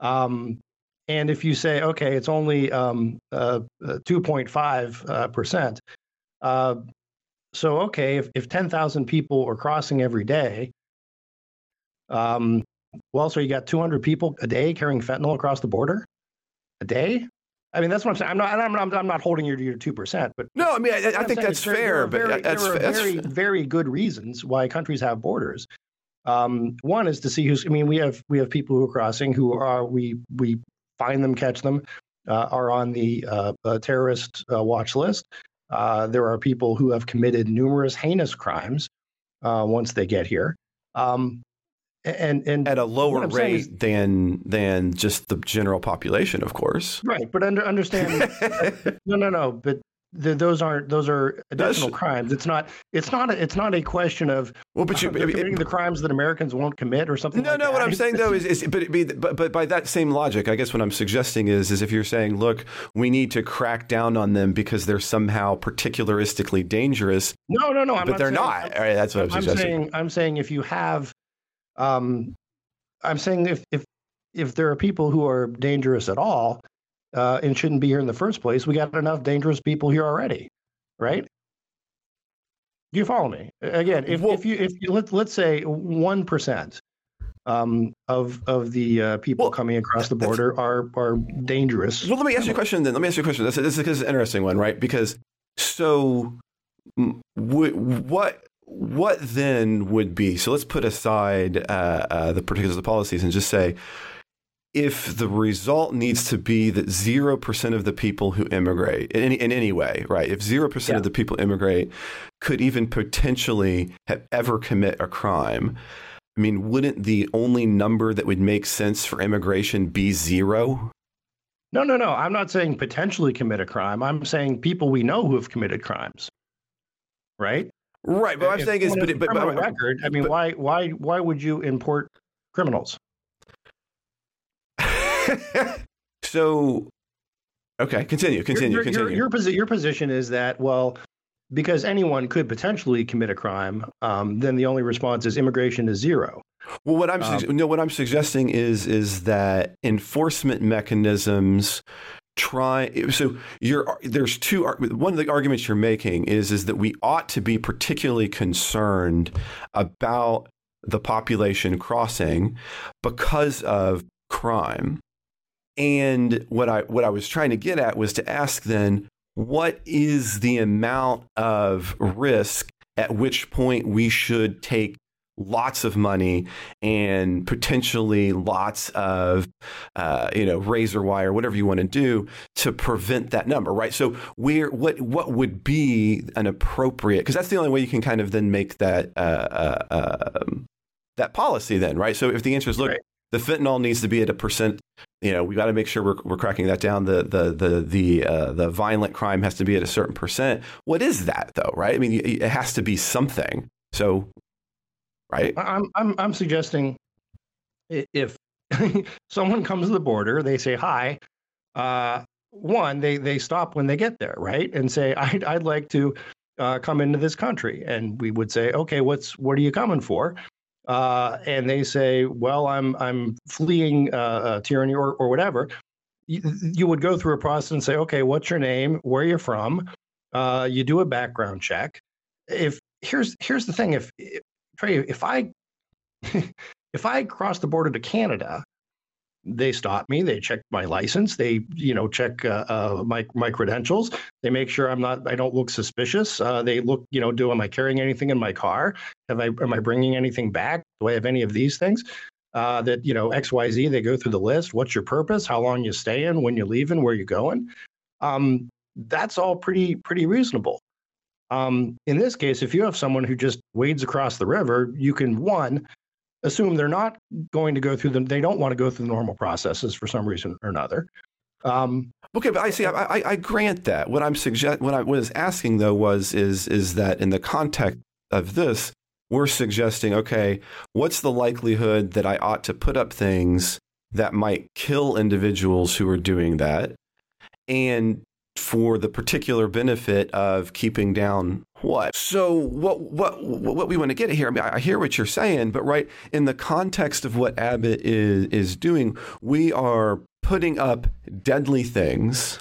Um, and if you say, okay, it's only um, uh, 2.5 uh, percent, uh, so okay, if, if 10,000 people are crossing every day, um, well, so you got 200 people a day carrying fentanyl across the border a day. I mean, that's what I'm saying. I'm not. I'm not. I'm not holding you to your two percent, but no, I mean, I, I think that's fair. There but very, that's, there are that's very, very good reasons why countries have borders. Um, one is to see who's. I mean, we have we have people who are crossing who are we we find them, catch them, uh, are on the uh, uh, terrorist watch list. Uh, there are people who have committed numerous heinous crimes uh, once they get here. Um, and and at a lower rate is, than than just the general population, of course. Right, but under, understand. *laughs* no, no, no. But the, those aren't those are additional That's, crimes. It's not. It's not. A, it's not a question of well, but you uh, committing the crimes that Americans won't commit or something. No, like no. That. What I'm saying though is, is but, but but by that same logic, I guess what I'm suggesting is, is if you're saying, look, we need to crack down on them because they're somehow particularistically dangerous. No, no, no. I'm but they're saying, not. I'm, right, that's what I'm, I'm suggesting. saying. I'm saying if you have um, I'm saying if if if there are people who are dangerous at all uh, and shouldn't be here in the first place, we got enough dangerous people here already, right? Do you follow me? Again, if, well, if you if you let let's say one percent um, of of the uh, people well, coming across the border are are dangerous. Well, let me ask you a question then. Let me ask you a question. This, this, this is an interesting one, right? Because so, what what then would be so let's put aside uh, uh, the particulars of the policies and just say if the result needs to be that 0% of the people who immigrate in any, in any way right? If 0% yeah. of the people immigrate could even potentially have ever commit a crime i mean wouldn't the only number that would make sense for immigration be zero? No no no. I'm not saying potentially commit a crime. I'm saying people we know who have committed crimes right Right, but I'm saying is, but, but, but record. I mean, but, why, why, why would you import criminals? *laughs* so, okay, continue, continue, your, continue. Your, your, your position is that well, because anyone could potentially commit a crime, um, then the only response is immigration is zero. Well, what I'm um, no, what I'm suggesting is is that enforcement mechanisms try so you're there's two one of the arguments you're making is is that we ought to be particularly concerned about the population crossing because of crime. And what I what I was trying to get at was to ask then what is the amount of risk at which point we should take lots of money and potentially lots of uh, you know razor wire whatever you want to do to prevent that number right? So where what what would be an appropriate because that's the only way you can kind of then make that uh, uh, um, that policy then right? So if the answer is look right. the fentanyl needs to be at a percent you know we got to make sure we're, we're cracking that down. The the the the uh, the violent crime has to be at a certain percent. What is that though right? I mean it has to be something. So right? I'm I'm I'm suggesting if *laughs* someone comes to the border, they say hi. Uh, one, they they stop when they get there, right, and say *laughs* I'd I'd like to uh, come into this country, and we would say, okay, what's what are you coming for? Uh, and they say, well, I'm I'm fleeing uh, tyranny or or whatever. You, you, would go through a process and say, okay, what's your name? Where you're from? Uh, you do a background check. If here's here's the thing, if Trey, if I *laughs* if I cross the border to Canada, they stop me. They check my license. They, you know, check uh, uh, my my credentials. They make sure I'm not. I don't look suspicious. Uh, they look, you know, do am I carrying anything in my car? Have I am I bringing anything back? Do I have any of these things? Uh, that you know X Y Z. They go through the list. What's your purpose? How long you staying? When you leaving? Where you going? Um, that's all pretty pretty reasonable. Um, in this case, if you have someone who just wades across the river, you can one assume they're not going to go through them. They don't want to go through the normal processes for some reason or another. Um, okay, but I see. I, I, I, grant that. What I'm suggest, what I was asking though was is is that in the context of this, we're suggesting, okay, what's the likelihood that I ought to put up things that might kill individuals who are doing that, and for the particular benefit of keeping down what? So what what what we want to get at here? I mean, I hear what you're saying, but right in the context of what Abbott is is doing, we are putting up deadly things.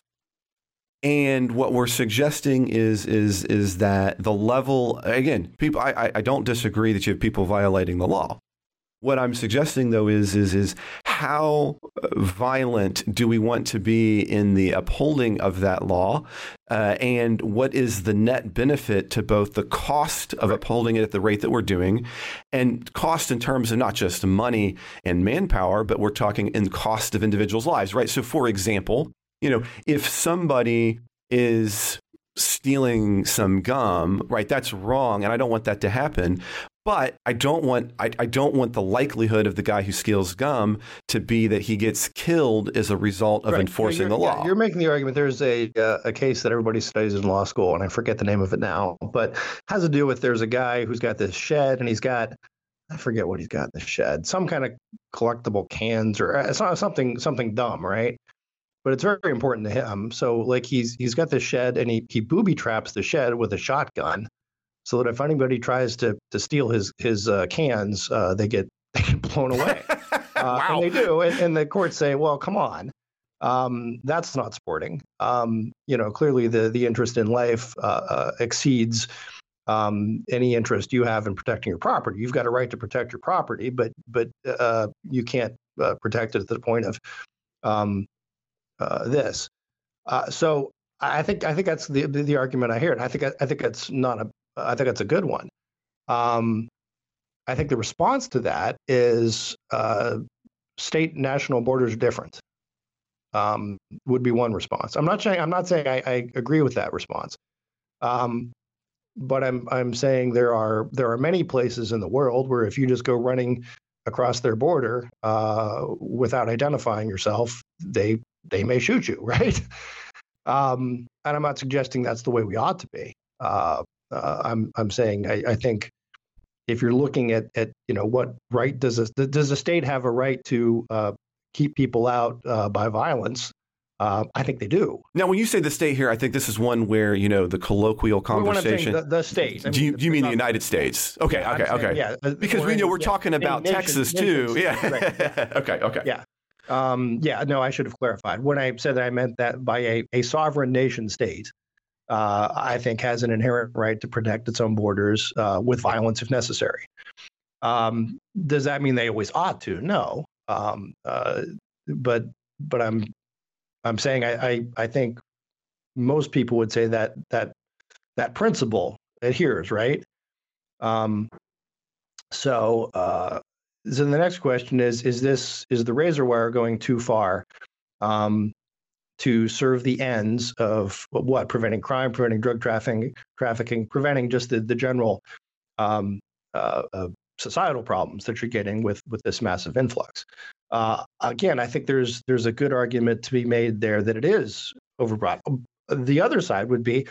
And what we're suggesting is is is that the level again, people I, I don't disagree that you have people violating the law. What I'm suggesting, though, is is is how violent do we want to be in the upholding of that law, uh, and what is the net benefit to both the cost of upholding it at the rate that we're doing, and cost in terms of not just money and manpower, but we're talking in cost of individuals' lives, right? So, for example, you know, if somebody is stealing some gum, right? That's wrong, and I don't want that to happen. But I don't want I, I don't want the likelihood of the guy who steals gum to be that he gets killed as a result of right. enforcing the law. You're making the argument. There's a uh, a case that everybody studies in law school, and I forget the name of it now, but has to do with there's a guy who's got this shed, and he's got I forget what he's got in the shed, some kind of collectible cans or uh, something something dumb, right? But it's very important to him. So like he's he's got this shed, and he he booby traps the shed with a shotgun so that if anybody tries to to steal his his uh, cans, uh, they get *laughs* they get blown away. wow. *laughs* Uh, and they do, and, and, the courts say, "Well, come on, um, that's not sporting." Um, you know, clearly the the interest in life uh, uh, exceeds um, any interest you have in protecting your property. You've got a right to protect your property, but but uh, you can't protect it to the point of um, this. so I think I think that's the the argument I hear, and I think I think that's not a I think that's a good one. Um, I think the response to that is uh, state national borders are different. Um, would be one response. I'm not saying I'm not saying I, I agree with that response, um, but I'm I'm saying there are there are many places in the world where if you just go running across their border uh, without identifying yourself, they they may shoot you, *laughs* right? Um, and I'm not suggesting that's the way we ought to be. Uh, uh, I'm I'm saying I, I, think if you're looking at at you know what right does a does a state have a right to uh, keep people out uh, by violence? Uh, I think they do. Now, when you say the state here, I think this is one where you know the colloquial conversation. The, the, state. I mean, do you, do you mean the United States? Okay, okay, saying, okay. Yeah, because we know we're yeah, talking about Texas too. Yeah. Right, yeah. *laughs* okay, okay. Yeah. Um, yeah. No, I should have clarified. When I said that, I meant that by a, a sovereign nation state, uh, I think has an inherent right to protect its own borders uh, with violence if necessary. Um, does that mean they always ought to? No. Um, uh, but but I'm I'm saying I, I, I think most people would say that that that principle adheres right. Um, so uh, so the next question is is this is the razor wire going too far? Um, to serve the ends of what preventing crime, preventing drug trafficking, trafficking, preventing just the the general um, uh, uh, societal problems that you're getting with with this massive influx. Uh, again, I think there's there's a good argument to be made there that it is overbroad. The other side would be,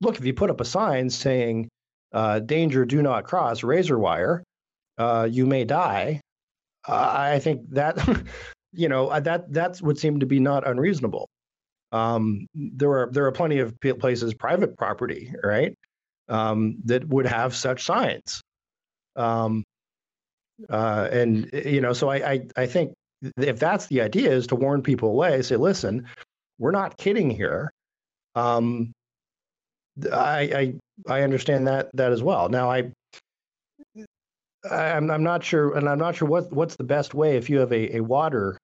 look, if you put up a sign saying uh, "Danger, do not cross razor wire," uh, you may die. I think that *laughs* you know that that would seem to be not unreasonable. Um, there are there are plenty of places, private property, right, um, that would have such signs. Um, uh, and you know, so I, I I think if that's the idea is to warn people away, say, listen, we're not kidding here. Um, I, I I understand that that as well. Now I I'm I'm not sure, and I'm not sure what what's the best way if you have a, a water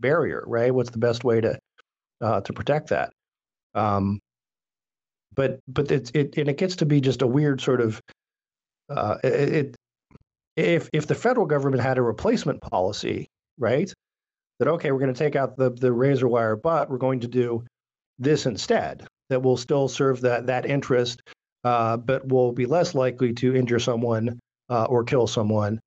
barrier, right? What's the best way to uh, to protect that? Um, but but it's it and it gets to be just a weird sort of uh, it, if if the federal government had a replacement policy, right? That okay, we're going to take out the the razor wire, but we're going to do this instead. That will still serve that that interest, uh, but will be less likely to injure someone uh, or kill someone.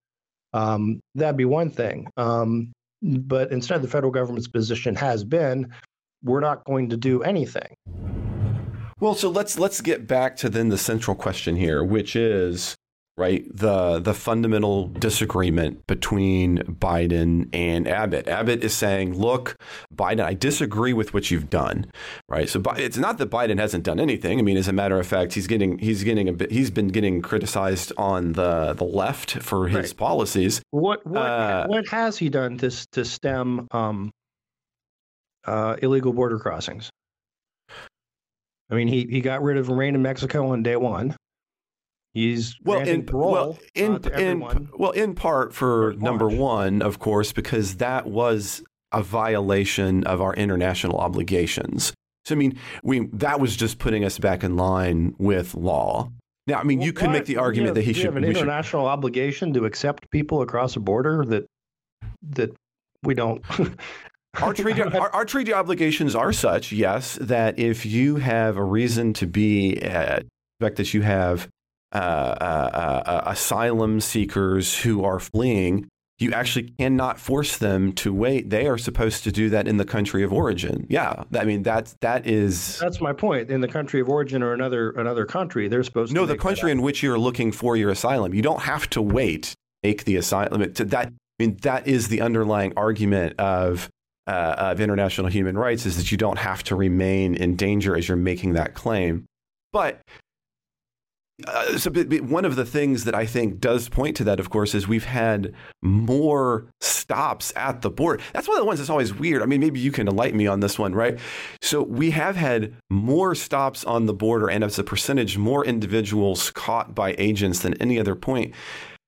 Um, that'd be one thing. Um, but instead, the federal government's position has been, we're not going to do anything. Well, so let's let's get back to then the central question here, which is right the the fundamental disagreement between Biden and Abbott. Abbott is saying, "Look, Biden, I disagree with what you've done." Right? So it's not that Biden hasn't done anything. I mean, as a matter of fact, he's getting he's getting a bit he's been getting criticized on the the left for his right. policies. What what uh, what has he done to to stem um, uh, illegal border crossings? I mean, he, he got rid of Remain in Mexico on day one. He's well in well in uh, in well in part for number one, of course, because that was a violation of our international obligations. So I mean, we that was just putting us back in line with law. Now, I mean, well, you could make the argument have, that he should have an international should, obligation to accept people across a border that that we don't. *laughs* our *laughs* treaty our, our, treaty obligations are such, yes, that if you have a reason to be, uh, fact that you have uh, uh, uh, asylum seekers who are fleeing, you actually cannot force them to wait. They are supposed to do that in the country of origin. Yeah, I mean that's that is that's my point. In the country of origin or another another country, they're supposed no, to. No, the country in which you're looking for your asylum. You don't have to wait. Make the asylum. To that, I mean, that is the underlying argument of uh, of international human rights is that you don't have to remain in danger as you're making that claim. But uh, so one of the things that I think does point to that, of course, is we've had more stops at the border. That's one of the ones that's always weird. I mean, maybe you can enlighten me on this one, right? So we have had more stops on the border, and as a percentage, more individuals caught by agents than any other point.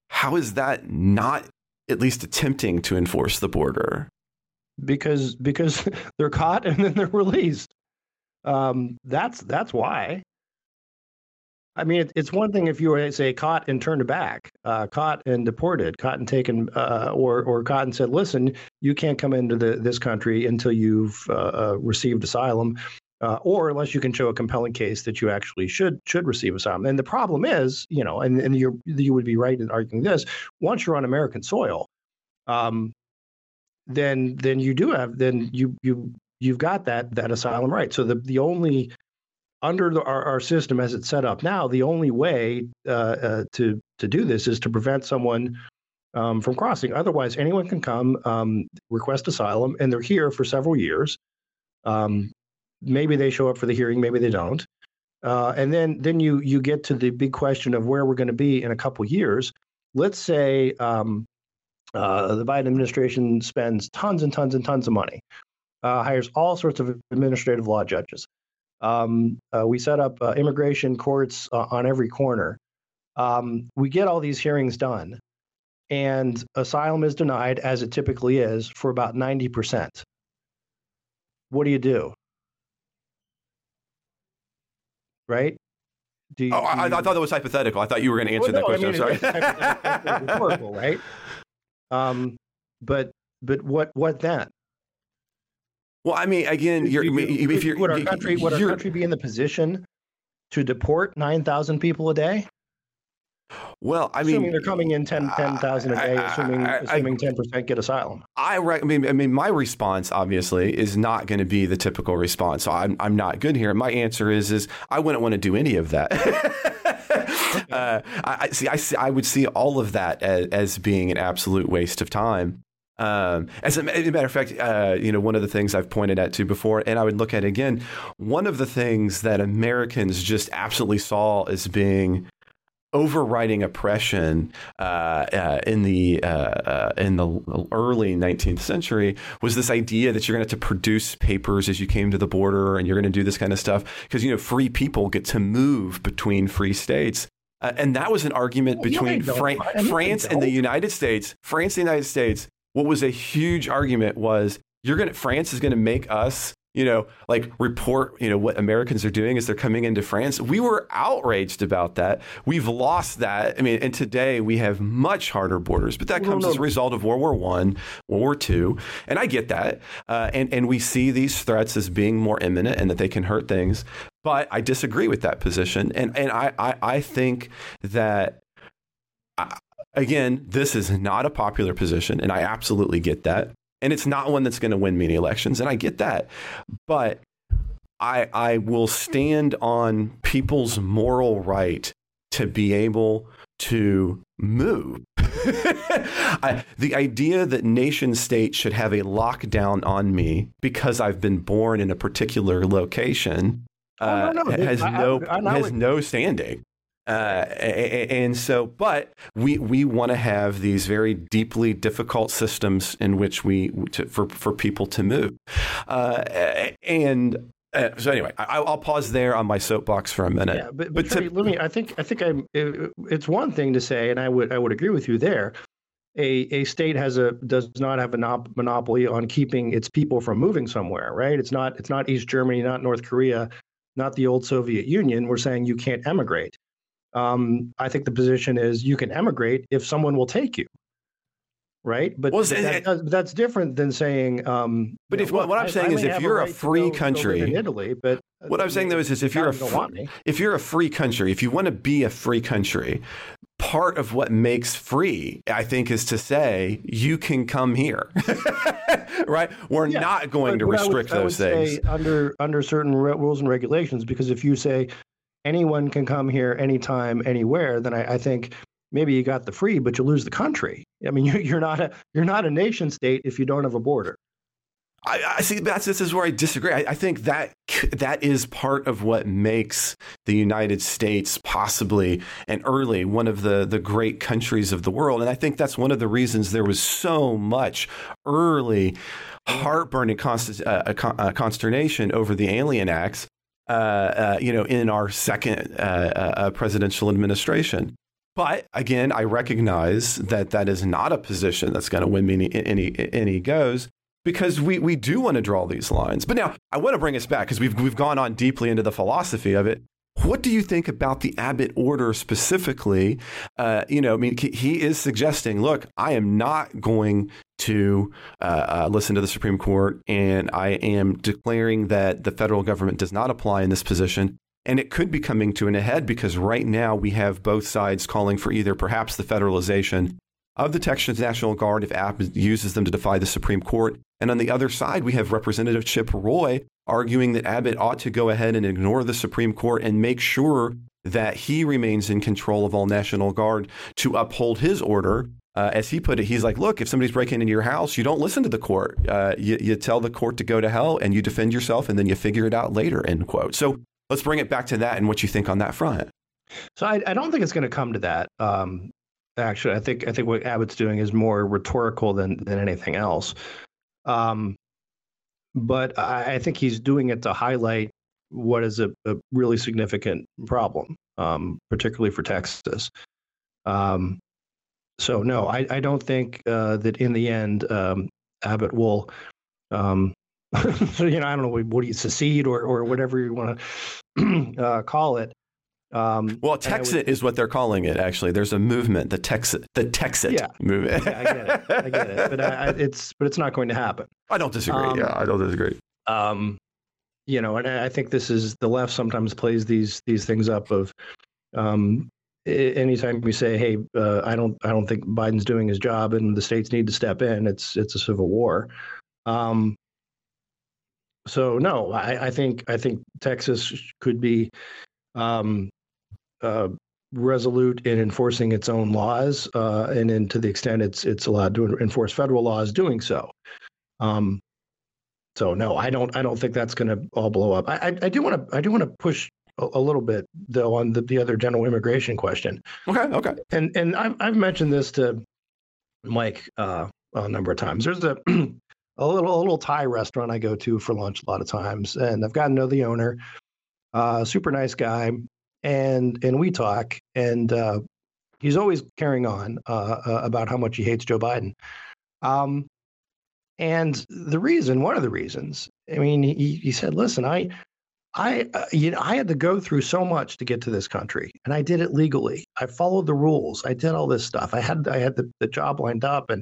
How is that not at least attempting to enforce the border? Because because *laughs* they're caught and then they're *laughs* released. Um, that's that's why. I mean, it, it's one thing if you were, say, caught and turned back, uh, caught and deported, caught and taken, uh, or or caught and said, "Listen, you can't come into the, this country until you've uh, uh received asylum, uh, or unless you can show a compelling case that you actually should should receive asylum." And the problem is, you know, and and you you would be right in arguing this. Once you're on American soil, um, then then you do have then you you you've got that that asylum right. So the the only under the, our, our system as it's set up now, the only way uh, uh, to to do this is to prevent someone um, from crossing. Otherwise, anyone can come um, request asylum, and they're here for several years. Um, maybe they show up for the hearing, maybe they don't. Uh, and then then you you get to the big question of where we're going to be in a couple years. Let's say um, uh, the Biden administration spends tons and tons and tons of money, uh, hires all sorts of administrative law judges. Um, uh, we set up uh, immigration courts uh, on every corner. Um, we get all these hearings done, and asylum is denied, as it typically is, for about 90%. What do you do? Right? Do you, oh, I, you... I, thought that was hypothetical. I thought you were going to answer well, no, that question. I mean, I'm sorry. *laughs* rhetorical, right? Um, but but what what then? Well, I mean, again, you're, you, if you're, would our country would our country be in the position to deport nine thousand people a day? Well, I assuming mean, they're coming in 10 10,000 a day, assuming I, I, assuming ten percent get asylum. I, I mean, I mean, my response obviously is not going to be the typical response. So I'm I'm not good here. My answer is is I wouldn't want to do any of that. *laughs* *laughs* uh, I, see. I see. I would see all of that as, as being an absolute waste of time. Um, as, a, as, a, matter of fact, uh, you know, one of the things I've pointed at to before, and I would look at again, one of the things that Americans just absolutely saw as being overriding oppression uh, uh, in the uh, uh in the early 19th century was this idea that you're going to have to produce papers as you came to the border, and you're going to do this kind of stuff because you know free people get to move between free states. Uh, and that was an argument Well, between they don't. Fran- I mean, they France and the. United States. France and the United States. What was a huge argument was you're going to France is going to make us, you know, like report, you know, what Americans are doing as they're coming into France. We were outraged about that. We've lost that. I mean, and today we have much harder borders, but that No, comes no. as a result of World War One, World War Two, and I get that. Uh, and and we see these threats as being more imminent and that they can hurt things. But I disagree with that position, and and I I, I think that I- again, this is not a popular position, and I absolutely get that. And it's not one that's going to win many elections, and I get that. But I I will stand on people's moral right to be able to move. *laughs* I, the idea that nation states should have a lockdown on me because I've been born in a particular location uh, Oh, no, no. has I- no I- I has would- no standing. Uh, and so, but we we want to have these very deeply difficult systems in which we to, for for people to move, uh, and uh, so anyway, I, I'll pause there on my soapbox for a minute. Yeah, but, But but, to- let me. I think I think I. It, it's one thing to say, and I would I would agree with you there. A a state has a does not have a monop- monopoly on keeping its people from moving somewhere, right? It's not it's not East Germany, not North Korea, not the old Soviet Union. We're saying you can't emigrate. Um, I think the position is you can emigrate if someone will take you, right? But, Well, it's- that that's different than saying. Um, But if- know, what- what I'm I- saying I is if you're a right free go- go country- in Italy, but What I'm saying though is, is if you're a God fr- want me. if you're a free country, if you want to be a free country, part of what makes free, I think, is to say you can come here, *laughs* right? We're Yeah, not going to but I would- restrict I would those things. say under under certain rules and regulations, because if you say anyone can come here anytime, anywhere, then I, I think maybe you got the free, but you lose the country. I mean, *laughs* you, you're not a you're not a nation state if you don't have a border. I, I see. That's this is where I disagree. I, I think that that is part of what makes the United States possibly and early one of the the great countries of the world, and I think that's one of the reasons there was so much early heartburn and const- uh, uh, consternation over the Alien Acts. Uh, uh, you know, in our second uh, uh, presidential administration. But again, I recognize that that is not a position that's going to win me any, any any goes because we, we do want to draw these lines. But now I want to bring us back because we've we've gone on deeply into the philosophy of it. What do you think about the Abbott order specifically? Uh, you know, I mean, he is suggesting, look, I am not going to uh, uh, listen to the Supreme Court, and I am declaring that the federal government does not apply in this position. And it could be coming to an head because right now we have both sides calling for either perhaps the federalization of the Texas National Guard if Abbott uses them to defy the Supreme Court. And on the other side, we have Representative Chip Roy arguing that Abbott ought to go ahead and ignore the Supreme Court and make sure that he remains in control of all National Guard to uphold his order. Uh, as he put it, he's like, look, if somebody's breaking into your house, you don't listen to the court. Uh, you, you tell the court to go to hell and you defend yourself and then you figure it out later, end quote. So let's bring it back to that and what you think on that front. So I, I don't think it's going to come to that. Um, actually, I think I think what Abbott's doing is more rhetorical than than anything else. Um, but I, think he's doing it to highlight what is a, a really significant problem, um, particularly for Texas. Um, so no, I, I don't think uh, that in the end um, Abbott will. Um, *laughs* you know, I don't know what do you secede or or whatever you want *clears throat* to uh, call it. Um, Well, I would- is what they're calling it. Actually, there's a movement, the Texit, the Texit Yeah. movement. yeah, I get it. I get it. But I, I, it's but it's not going to happen. I don't disagree. Um, yeah, I don't disagree. Um, you know, and I I think this is the left sometimes plays these these things up of um, anytime we say, "Hey, uh, I don't I don't think Biden's doing his job and the states need to step in," it's it's a civil war. Um, so no, I, I think I think Texas could be um, uh, resolute in enforcing its own laws, uh, and then to the extent it's it's allowed to enforce federal laws, doing so. Um, so no, I don't. I don't think that's going to all blow up. I, I, do want to. I do want to push a, a little bit though on the, the other general immigration question. Okay, okay. And and I've I've mentioned this to Mike uh, a number of times. There's a *clears throat* a little a little Thai restaurant I go to for lunch a lot of times, and I've gotten to know the owner. Uh, super nice guy, and and we talk, and uh, he's always carrying on uh, uh, about how much he hates Joe Biden. Um, and the reason, one of the reasons, I mean, he, he said, "Listen, I I, uh, you know, I had to go through so much to get to this country, and I did it legally. I followed the rules. I did all this stuff. I had, I had the, the job lined up and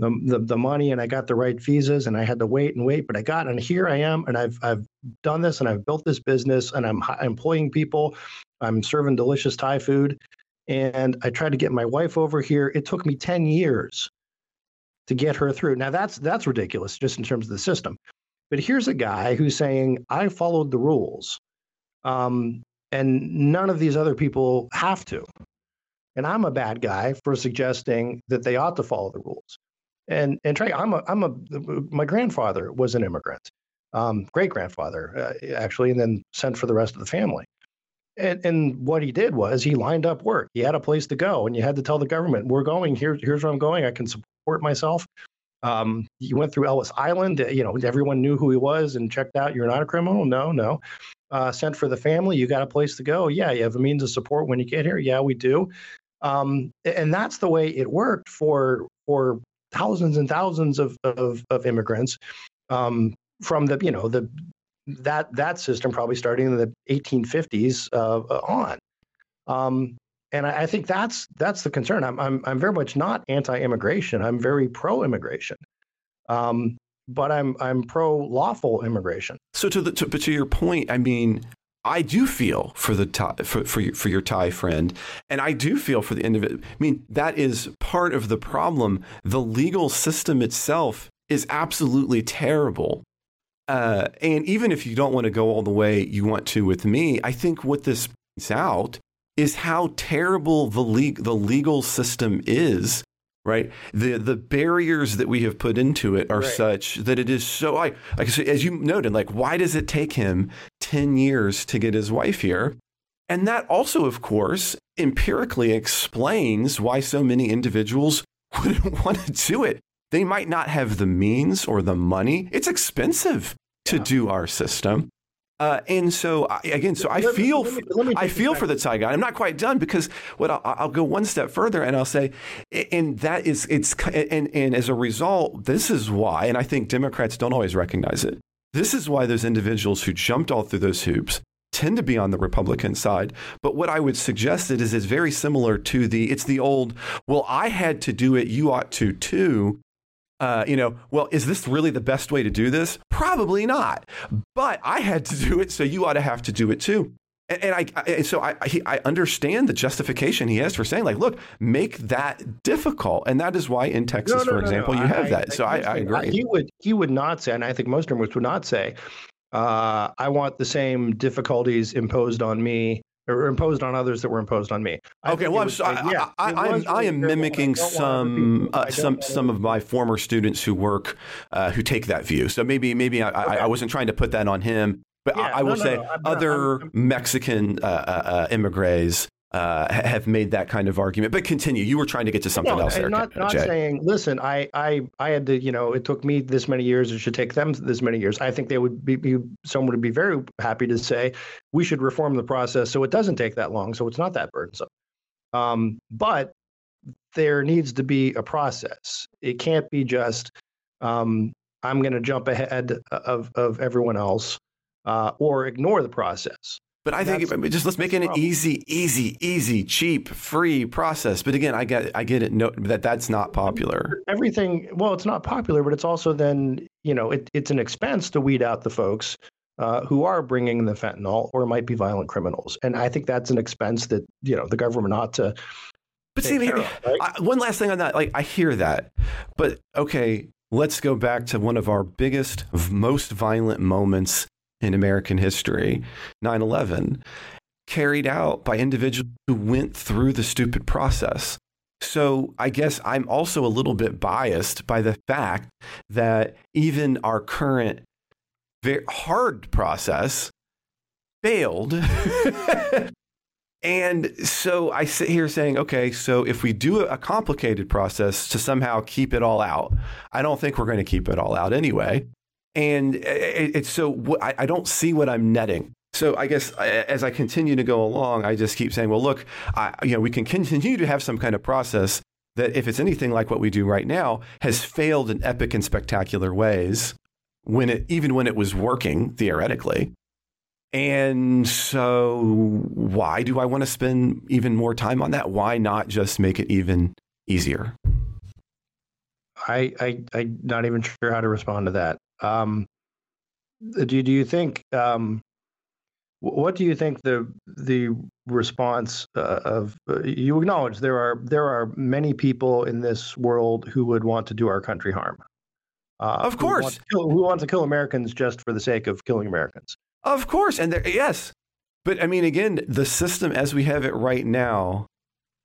the, the, the money, and I got the right visas, and I had to wait and wait, but I got, and here I am, and I've, I've done this, and I've built this business, and I'm employing people. I'm serving delicious Thai food, and I tried to get my wife over here. It took me ten years to get her through. Now that's that's ridiculous, just in terms of the system. But here's a guy who's saying, I followed the rules. Um, and none of these other people have to. And I'm a bad guy for suggesting that they ought to follow the rules. And and Trey, I'm a I'm a my grandfather was an immigrant, um, great grandfather uh, actually, and then sent for the rest of the family. And, and what he did was he lined up work. He had a place to go, and you had to tell the government, "We're going here. Here's where I'm going. I can support myself. Um, you went through Ellis Island. Uh, you know, everyone knew who he was and checked out. You're not a criminal. No, no. Uh, sent for the family. You got a place to go. Yeah, you have a means of support when you get here. Yeah, we do. Um, and that's the way it worked for for thousands and thousands of of, of immigrants um, from the you know the that that system probably starting in the 1850s uh, on. Um, and I, I, think that's that's the concern. I'm I'm I'm very much not anti-immigration. I'm very pro-immigration. Um, but I'm I'm pro lawful immigration. So to the to, but to your point, I mean, I do feel for the for for your, for your Thai friend, and I do feel for the individual. I mean, that is part of the problem. The legal system itself is absolutely terrible. Uh, and even if you don't want to go all the way you want to with me, I think what this points out is how terrible the, le- the legal system is right? The the barriers that we have put into it are right. such that it is so like like as you noted like why does it take him 10 years to get his wife here? And that also of course empirically explains why so many individuals *laughs* wouldn't want to do it. They might not have the means or the money. It's expensive to yeah. do our system uh, and so I, again, so I let feel let me, let me I feel for the guy. I'm not quite done because what I'll, I'll, go one step further and I'll say, and that is it's and and as a result, this is why, and I think Democrats don't always recognize it. This is why those individuals who jumped all through those hoops tend to be on the Republican side. But what I would suggest it is is very similar to the it's the old, well, I had to do it, you ought to too uh, you know, well, is this really the best way to do this? Probably not. But I had to *laughs* do it, so you ought to have to do it too. And, and I, I, so I, he, I understand the justification he has for saying, like, look, make that difficult, and that is why in Texas, no, no, for no, example, you have that. So I, I, agree. He would he would not say, and I think most Democrats would not say, uh, I want the same difficulties imposed on me or imposed on others that were imposed on me. I okay, well, I'm so, I, yeah, I, I, am, I am mimicking some uh, some some of my former students who work uh, who take that view. So maybe maybe I, okay. I, wasn't trying to put that on him, but yeah, I, will no, say no, no. other Mexican uh, uh, uh immigrants uh, have made that kind of argument. But continue. You were trying to get to something no, else there. Not, not saying, listen, I, I, I had to, you know, it took me this many years. It should take them this many years. I think they would be, be someone would be very happy to say we should reform the process so it doesn't take that long, so it's not that burdensome. Um, but there needs to be a process. It can't be just um, I'm going to jump ahead of of everyone else uh, or ignore the process. But I think it, just let's make it an easy, easy, easy, cheap, free process. But again, I get, I get it. No, that that's not popular. Everything. Well, it's not popular, but it's also then you know it, it's an expense to weed out the folks uh, who are bringing the fentanyl or might be violent criminals. And I think that's an expense that you know the government ought to. But see, of, right? I, one last thing on that. Like I hear that, but okay, let's go back to one of our biggest, most violent moments in American history, 9 11, carried out by individuals who went through the stupid process. So I guess I'm also a little bit biased by the fact that even our current very hard process failed. *laughs* and so I sit here saying, okay, so if we do a complicated process to somehow keep it all out, I don't think we're going to keep it all out anyway. And it's so I don't see what I'm netting So I guess uh, as I continue to go along, I just keep saying, well, look, I, you know, we can continue to have some kind of process that, if it's anything like what we do right now, has failed in epic and spectacular ways when it, even when it was working theoretically. And so, why do I want to spend even more time on that? Why not just make it even easier? I, I, I'm not even sure how to respond to that. Um, do, do you think um, what do you think the the response uh, of uh, you acknowledge there are there are many people in this world who would want to do our country harm. Uh, of course, who want, kill, who want, to kill Americans just for the sake of killing Americans. Of course, and there, yes, but I mean, again, the system as we have it right now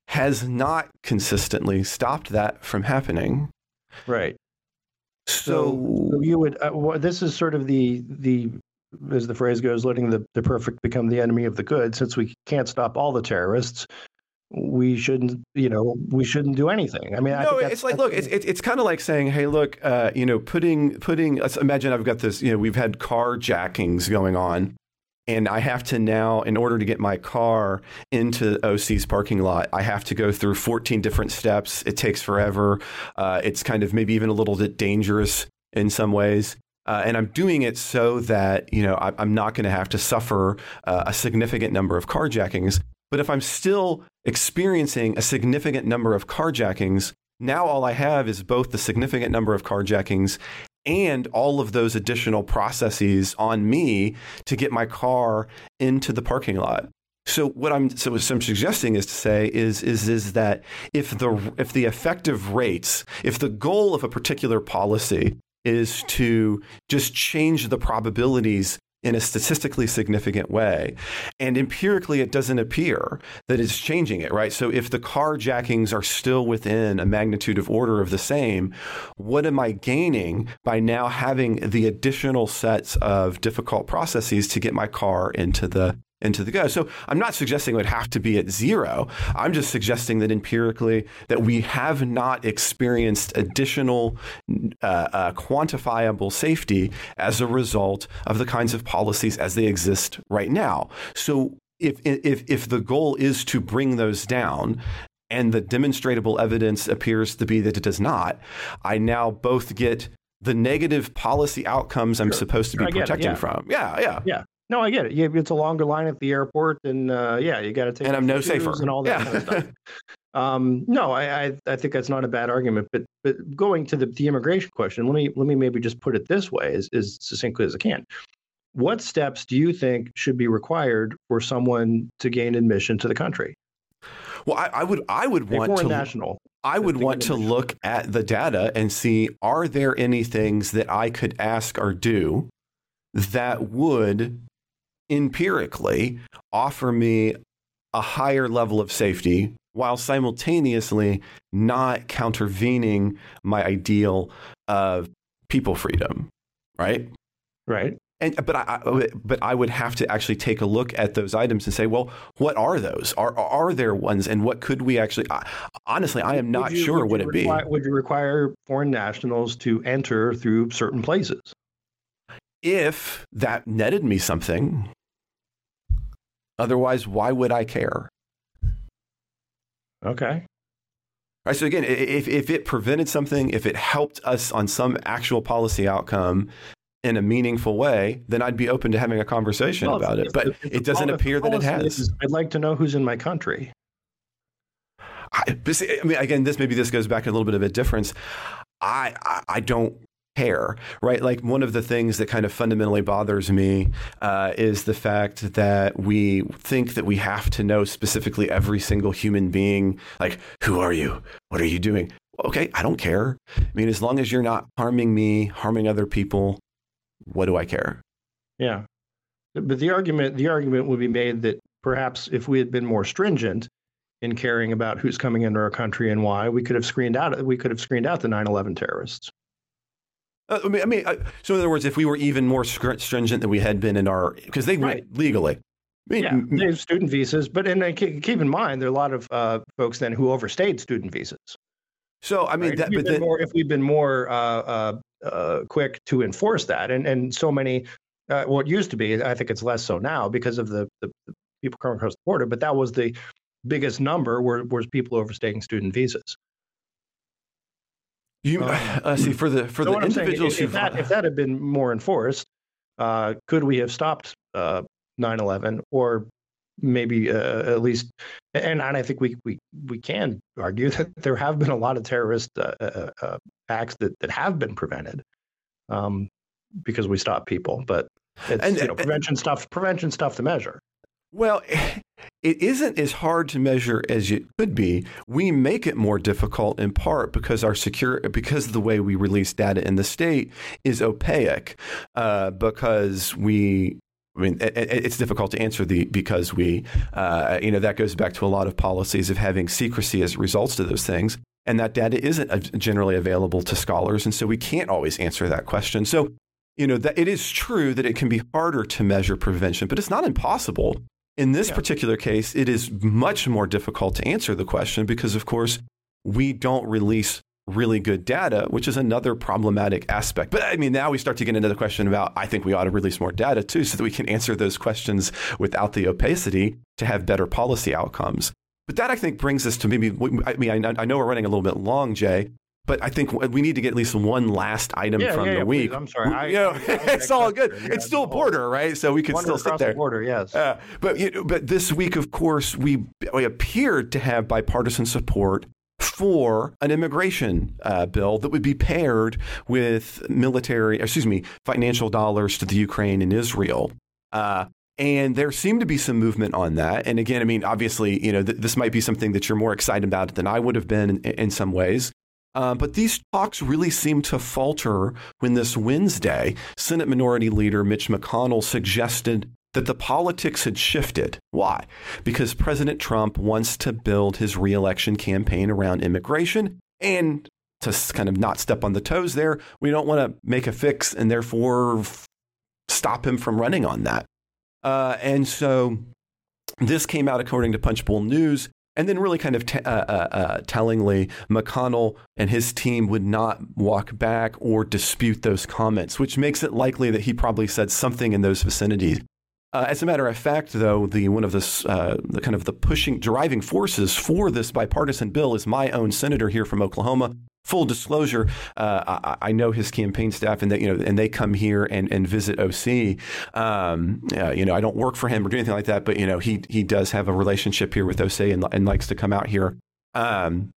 has not consistently stopped that from happening. Right. So, so you would. Uh, this is sort of the the as the phrase goes, letting the, the perfect become the enemy of the good. Since we can't stop all the terrorists, we shouldn't, you know, we shouldn't do anything. I mean, no, it's like, look, it's it's, it's kind of like saying, hey, look, uh, you know, putting putting. Let's imagine I've got this. You know, we've had carjackings going on. And I have to now, in order to get my car into OC's parking lot, I have to go through 14 different steps. It takes forever. Uh, it's kind of maybe even a little bit dangerous in some ways. Uh, and I'm doing it so that you know I, am not going to have to suffer uh, a significant number of carjackings. But if I'm still experiencing a significant number of carjackings, now all I have is both the significant number of carjackings and all of those additional processes on me to get my car into the parking lot. So what I'm so what I'm suggesting is to say is is is that if the if the effective rates, if the goal of a particular policy is to just change the probabilities in a statistically significant way. And empirically, it doesn't appear that it's changing it, right? So if the carjackings are still within a magnitude of order of the same, what am I gaining by now having the additional sets of difficult processes to get my car into the into the go. So I'm not suggesting it would have to be at zero. I'm just suggesting that empirically that we have not experienced additional uh, uh, quantifiable safety as a result of the kinds of policies as they exist right now. So if if if the goal is to bring those down and the demonstrable evidence appears to be that it does not, I now both get the negative policy outcomes I'm supposed to be protecting yeah. from. Yeah, yeah. Yeah. No, I get it. Yeah, it's a longer line at the airport, and uh, yeah, you got to take. And I'm no safer, and all that yeah. kind of stuff. *laughs* Um, no, I, I, I think that's not a bad argument. But but going to the, the immigration question, let me let me maybe just put it this way, as, as succinctly as I can. What steps do you think should be required for someone to gain admission to the country? Well, I, I would I would want to national. I would want to look at the data and see are there any things that I could ask or do that would empirically offer me a higher level of safety while simultaneously not countervening my ideal of people freedom, right? Right. And but I but I would have to actually take a look at those items and say, well, what are those? Are are there ones, and what could we actually? honestly, I am not you, sure. Would, would it require, be? Would you require foreign nationals to enter through certain places? If that netted me something, Otherwise, why would I care? Okay. Right. So again, if, if it prevented something, if it helped us on some actual policy outcome in a meaningful way, then I'd be open to having a conversation well, about it. But it doesn't appear that it has. Is, I'd like to know who's in my country. I, I mean, again, this maybe this goes back a little bit of a difference. I, I, I don't care, right? Like one of the things that kind of fundamentally bothers me uh, is the fact that we think that we have to know specifically every single human being. Like, who are you? What are you doing? Okay, I don't care. I mean, as long as you're not harming me, harming other people, what do I care? Yeah, but the argument the argument would be made that perhaps if we had been more stringent in caring about who's coming into our country and why, we could have screened out we could have screened out the 9/11 terrorists. Uh, I mean, I mean, so in other words, if we were even more stringent than we had been in our, because they right. went legally. I mean, yeah, they have student visas, but and keep in mind there are a lot of uh, folks then who overstayed student visas. So I mean, right? that, if, but then, more, if we've been more uh, uh, uh, quick to enforce that, and and so many Uh, well, it used to be. I think it's less so now because of the, the, the people coming across the border. But that was the biggest number were was people overstaying student visas. You Um, *sighs* uh, see for the for So the I'm saying, individuals if, if that if that had been more enforced, uh, could we have stopped uh, 9/11 or maybe uh, at least? And, and I think we, we we can argue *laughs* that there have been a lot of terrorist uh, uh, uh, acts that, that have been prevented um, because we stop people. But it's And- you know, and- prevention stuff. Prevention stuff to measure. Well, it isn't as hard to measure as it could be. We make it more difficult in part because our secure because the way we release data in the state is opaque. Uh, because we. I mean, it- it- it's difficult to answer the because we, uh, you know, that goes back to a lot of policies of having secrecy as results to those things, and that data isn't generally available to scholars, and so we can't always answer that question. So, you know, that it is true that it can be harder to measure prevention, but it's not impossible. In this Yeah. particular case, it is much more difficult to answer the question because, of course, we don't release really good data, which is another problematic aspect. But I mean, now we start to get into the question about I think we ought to release more data too, so that we can answer those questions without the opacity to have better policy outcomes. But that I think brings us to maybe, I mean, I know- I know we're running a little bit long, Jay, but I think we need to get at least one last item Yeah, from yeah, the yeah, week. please. I'm sorry. I- you know, I- *laughs* it's all good. It's still a border, right? So we can still sit there. the border. Yes. Uh, but you know, but this week, of course, we we appeared to have bipartisan support for an immigration uh, bill that would be paired with military, excuse me, financial dollars to the Ukraine and Israel. Uh, and there seemed to be some movement on that. And again, I mean, obviously, you know, th- this might be something that you're more excited about than I would have been in, in some ways. Uh, but these talks really seem to falter when this Wednesday, Senate Minority Leader Mitch McConnell suggested that the politics had shifted. Why? Because President Trump wants to build his reelection campaign around immigration. And to kind of not step on the toes there, we don't want to make a fix and therefore stop him from running on that. Uh, and so this came out according to Punchbowl News. And then, really kind of t- uh, uh, uh, tellingly, McConnell and his team would not walk back or dispute those comments, which makes it likely that he probably said something in those vicinities. Uh, as a matter of fact, though, the one of the, uh, the kind of the pushing, driving forces for this bipartisan bill is my own senator here from Oklahoma. Full disclosure, uh, I, I know his campaign staff, and they, you know, and they come here and, and visit OC. Um, uh, you know, I don't work for him or do anything like that, but you know, he he does have a relationship here with OC and, and likes to come out here. Um,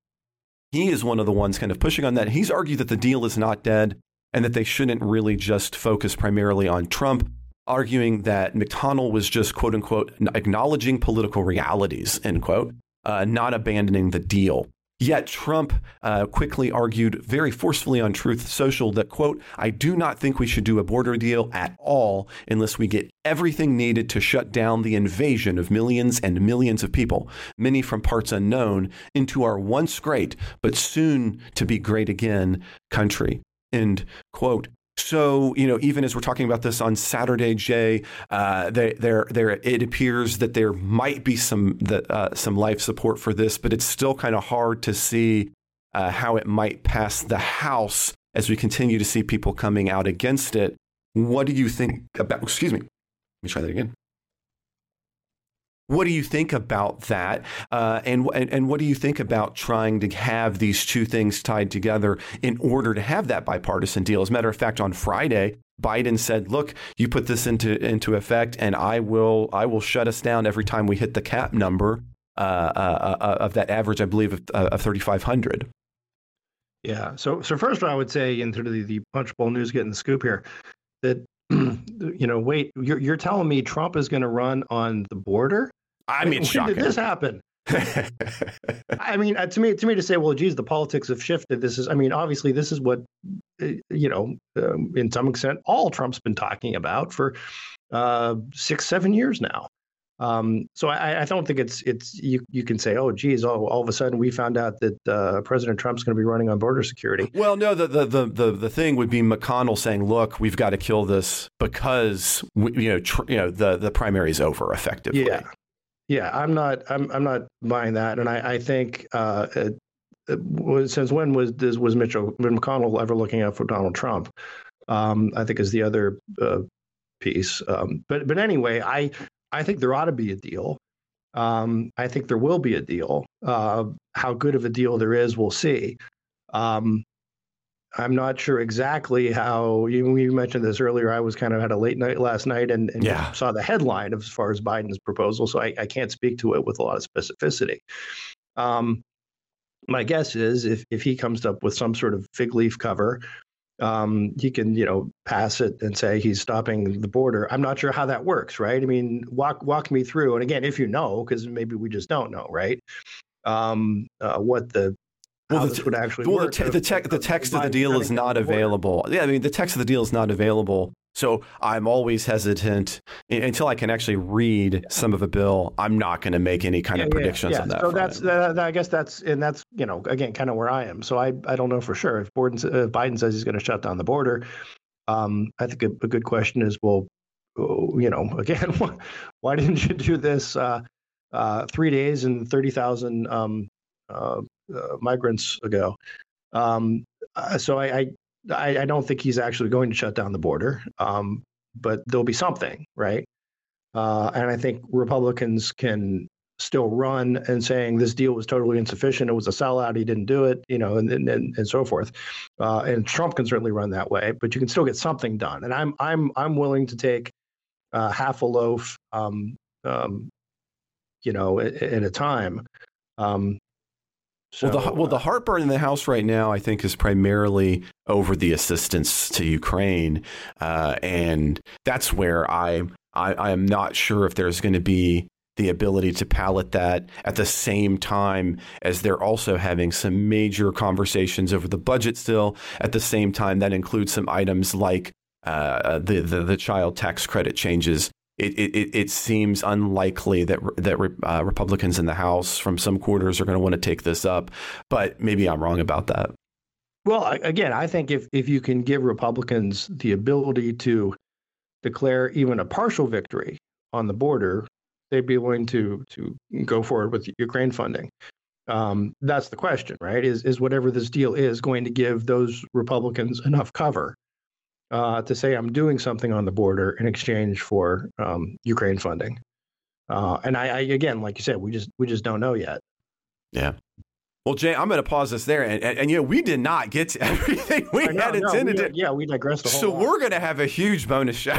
he is one of the ones kind of pushing on that. He's argued that the deal is not dead and that they shouldn't really just focus primarily on Trump arguing that McConnell was just quote unquote acknowledging political realities, end quote, uh, not abandoning the deal. Yet Trump uh, quickly argued very forcefully on Truth Social that, quote, I do not think we should do a border deal at all unless we get everything needed to shut down the invasion of millions and millions of people, many from parts unknown, into our once great, but soon to be great again country, end quote. So, you know, even as we're talking about this on Saturday, Jay, uh, there, there, it appears that there might be some that uh, some life support for this, but it's still kind of hard to see uh, how it might pass the House as we continue to see people coming out against it. What do you think about? Excuse me. Let me try that again. What do you think about that? Uh, and, and and what do you think about trying to have these two things tied together in order to have that bipartisan deal? As a matter of fact, on Friday, Biden said, "Look, you put this into into effect, and I will I will shut us down every time we hit the cap number uh, uh, uh, of that average, I believe, of, uh, of 3,500." Yeah. So, so first, I would say, in sort of the, the Punchbowl News getting the scoop here, that *clears throat* you know, wait, you're you're telling me Trump is going to run on the border? I mean, it's when did this happen? *laughs* I mean, uh, to me, to me, to say, well, geez, the politics have shifted. This is, I mean, obviously, this is what, uh, you know, um, in some extent, all Trump's been talking about for uh, six, seven years now. Um, so I, I don't think it's it's you you can say, oh, geez, all, all of a sudden we found out that uh, President Trump's going to be running on border security. Well, no, the, the, the, the, the thing would be McConnell saying, look, we've got to kill this because, we, you know, tr- you know the, the primary is over effectively. Yeah, yeah, I'm not, I'm, I'm not buying that, and I, I think uh, it, it was, since when was this was Mitchell McConnell ever looking out for Donald Trump? Um, I think is the other uh, piece. Um, but but anyway, I I think there ought to be a deal. Um, I think there will be a deal. Uh, how good of a deal there is, we'll see. Um, I'm not sure exactly how you, you, mentioned this earlier. I was kind of had a late night last night and, and yeah. saw the headline as far as Biden's proposal, so I, I, can't speak to it with a lot of specificity. Um, my guess is if if he comes up with some sort of fig leaf cover, um, he can you know pass it and say he's stopping the border. I'm not sure how that works, right? I mean, walk walk me through. And again, if you know, because maybe we just don't know, right? Um, uh, what the well, the, would actually well, work. The, te- the, te- the text of the deal is not available. Yeah, I mean, the text of the deal is not available. So I'm always hesitant until I can actually read some of a bill. I'm not going to make any kind yeah, of predictions yeah, on that. So that's that, I guess that's and that's you know again kind of where I am. So I I don't know for sure if Biden, uh, Biden says he's going to shut down the border. Um, I think a, a, good question is well, oh, you know, *laughs* again, why didn't you do this uh, uh, three days and thirty thousand um, uh, migrants ago. Um, uh, so I, I, I don't think he's actually going to shut down the border, um, but there'll be something, right? Uh, and I think Republicans can still run and saying this deal was totally insufficient. It was a sellout. He didn't do it, you know, and and, and so forth. Uh, and Trump can certainly run that way, but you can still get something done. And I'm I'm I'm willing to take uh, half a loaf, um, um, you know, at, at a time. Um, so, well, the well, the uh, heartburn in the House right now, I think, is primarily over the assistance to Ukraine, uh, and that's where I, I I am not sure if there's going to be the ability to palate that at the same time as they're also having some major conversations over the budget still. At the same time, that includes some items like uh, the, the, the child tax credit changes it, it, it seems unlikely that that uh, Republicans in the House from some quarters are going to want to take this up, but maybe I'm wrong about that. Well, again, I think if if you can give Republicans the ability to declare even a partial victory on the border, they'd be willing to to go forward with Ukraine funding. Um, that's the question, right? Is is whatever this deal is going to give those Republicans enough cover uh, to say I'm doing something on the border in exchange for um, Ukraine funding. Uh, and I, I, again, like you said, we just we just don't know yet. Yeah. Well, Jay, I'm going to pause this there, and, and, and, you know we did not get to *laughs* everything we know, had intended no, we, to. Yeah, we digressed. so lot. we're going to have a huge bonus show.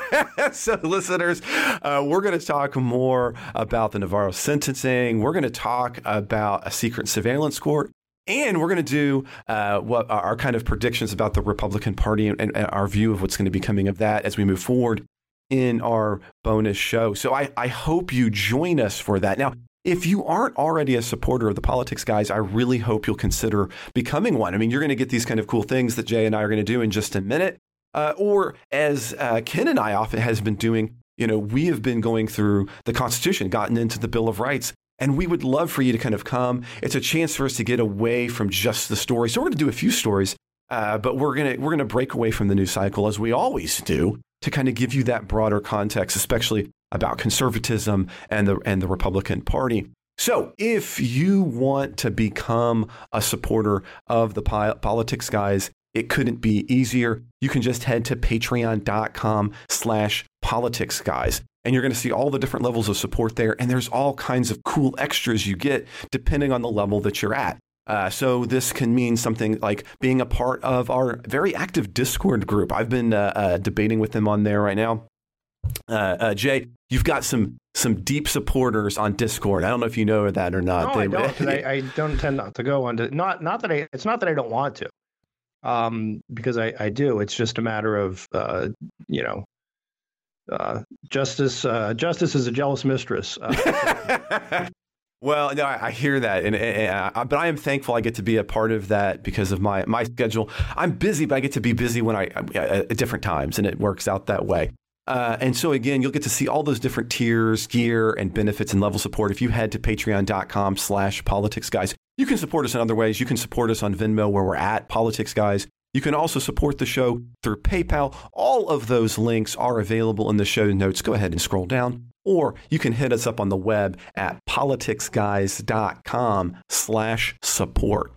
*laughs* so, listeners, uh, we're going to talk more about the Navarro sentencing. We're going to talk about a secret surveillance court. And we're going to do uh, what our kind of predictions about the Republican Party and, and, our view of what's going to be coming of that as we move forward in our bonus show. So I, I hope you join us for that. Now, if you aren't already a supporter of the politics guys, I really hope you'll consider becoming one. I mean, you're going to get these kind of cool things that Jay and I are going to do in just a minute. Uh, or as uh, Ken and I often has been doing, you know, we have been going through the Constitution, gotten into the Bill of Rights, and we would love for you to kind of come. It's a chance for us to get away from just the story. So we're going to do a few stories, uh, but we're going to we're going to break away from the news cycle as we always do to kind of give you that broader context, especially about conservatism and the and the Republican Party. So, if you want to become a supporter of the politics guys, it couldn't be easier. You can just head to patreon.com slash politics guys and you're going to see all the different levels of support there. And there's all kinds of cool extras you get depending on the level that you're at. Uh, so this can mean something like being a part of our very active Discord group. I've been uh, uh, debating with them on there right now. Uh, uh, Jay, you've got some some deep supporters on Discord. I don't know if you know that or not. No, they, I don't. *laughs* I, I, don't tend not to go on to not not that I. It's not that I don't want to, um, because I I do. It's just a matter of uh, you know uh, justice uh, justice is a jealous mistress. Uh, *laughs* well, no, I, hear that, and, and uh, but I am thankful I get to be a part of that because of my my schedule. I'm busy, but I get to be busy when I at different times, and it works out that way. Uh, and so again, you'll get to see all those different tiers, gear, and benefits and level support. If you head to patreon.com slash politics guys, you can support us in other ways. You can support us on Venmo where we're at politics guys. You can also support the show through PayPal. All of those links are available in the show notes. Go ahead and scroll down. Or you can hit us up on the web at politicsguys.com slash support.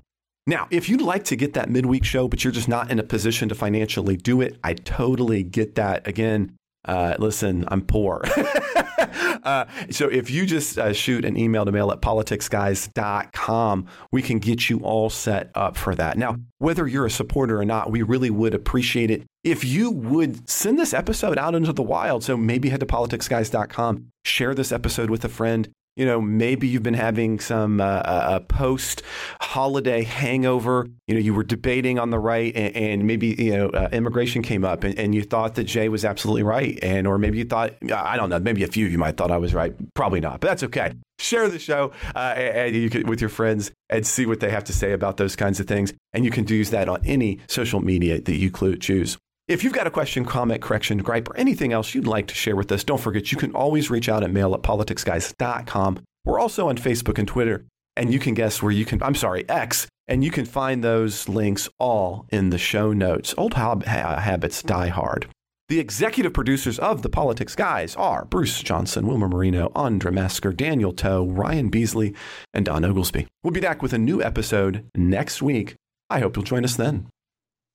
Now, if you'd like to get that midweek show, but you're just not in a position to financially do it, I totally get that. Again, Uh, listen, I'm poor. *laughs* uh, so if you just uh, shoot an email to mail at politicsguys.com, we can get you all set up for that. Now, whether you're a supporter or not, we really would appreciate it if you would send this episode out into the wild. So maybe head to politicsguys.com, share this episode with a friend, you know, maybe you've been having some uh, post holiday hangover. You know, you were debating on the right, and, and maybe you know uh, immigration came up, and, and, you thought that Jay was absolutely right, and or maybe you thought I don't know, maybe a few of you might have thought I was right. Probably not, but that's okay. Share the show uh, and you can, with your friends and see what they have to say about those kinds of things, and you can use that on any social media that you choose. If you've got a question, comment, correction, gripe, or anything else you'd like to share with us, don't forget you can always reach out at mail at politicsguys.com. We're also on Facebook and Twitter, and you can guess where you can, I'm sorry, X, and you can find those links all in the show notes. Old hab- habits die hard. The executive producers of The Politics Guys are Bruce Johnson, Wilmer Marino, Andra Mesker, Daniel Toe, Ryan Beasley, and Don Oglesby. We'll be back with a new episode next week. I hope you'll join us then.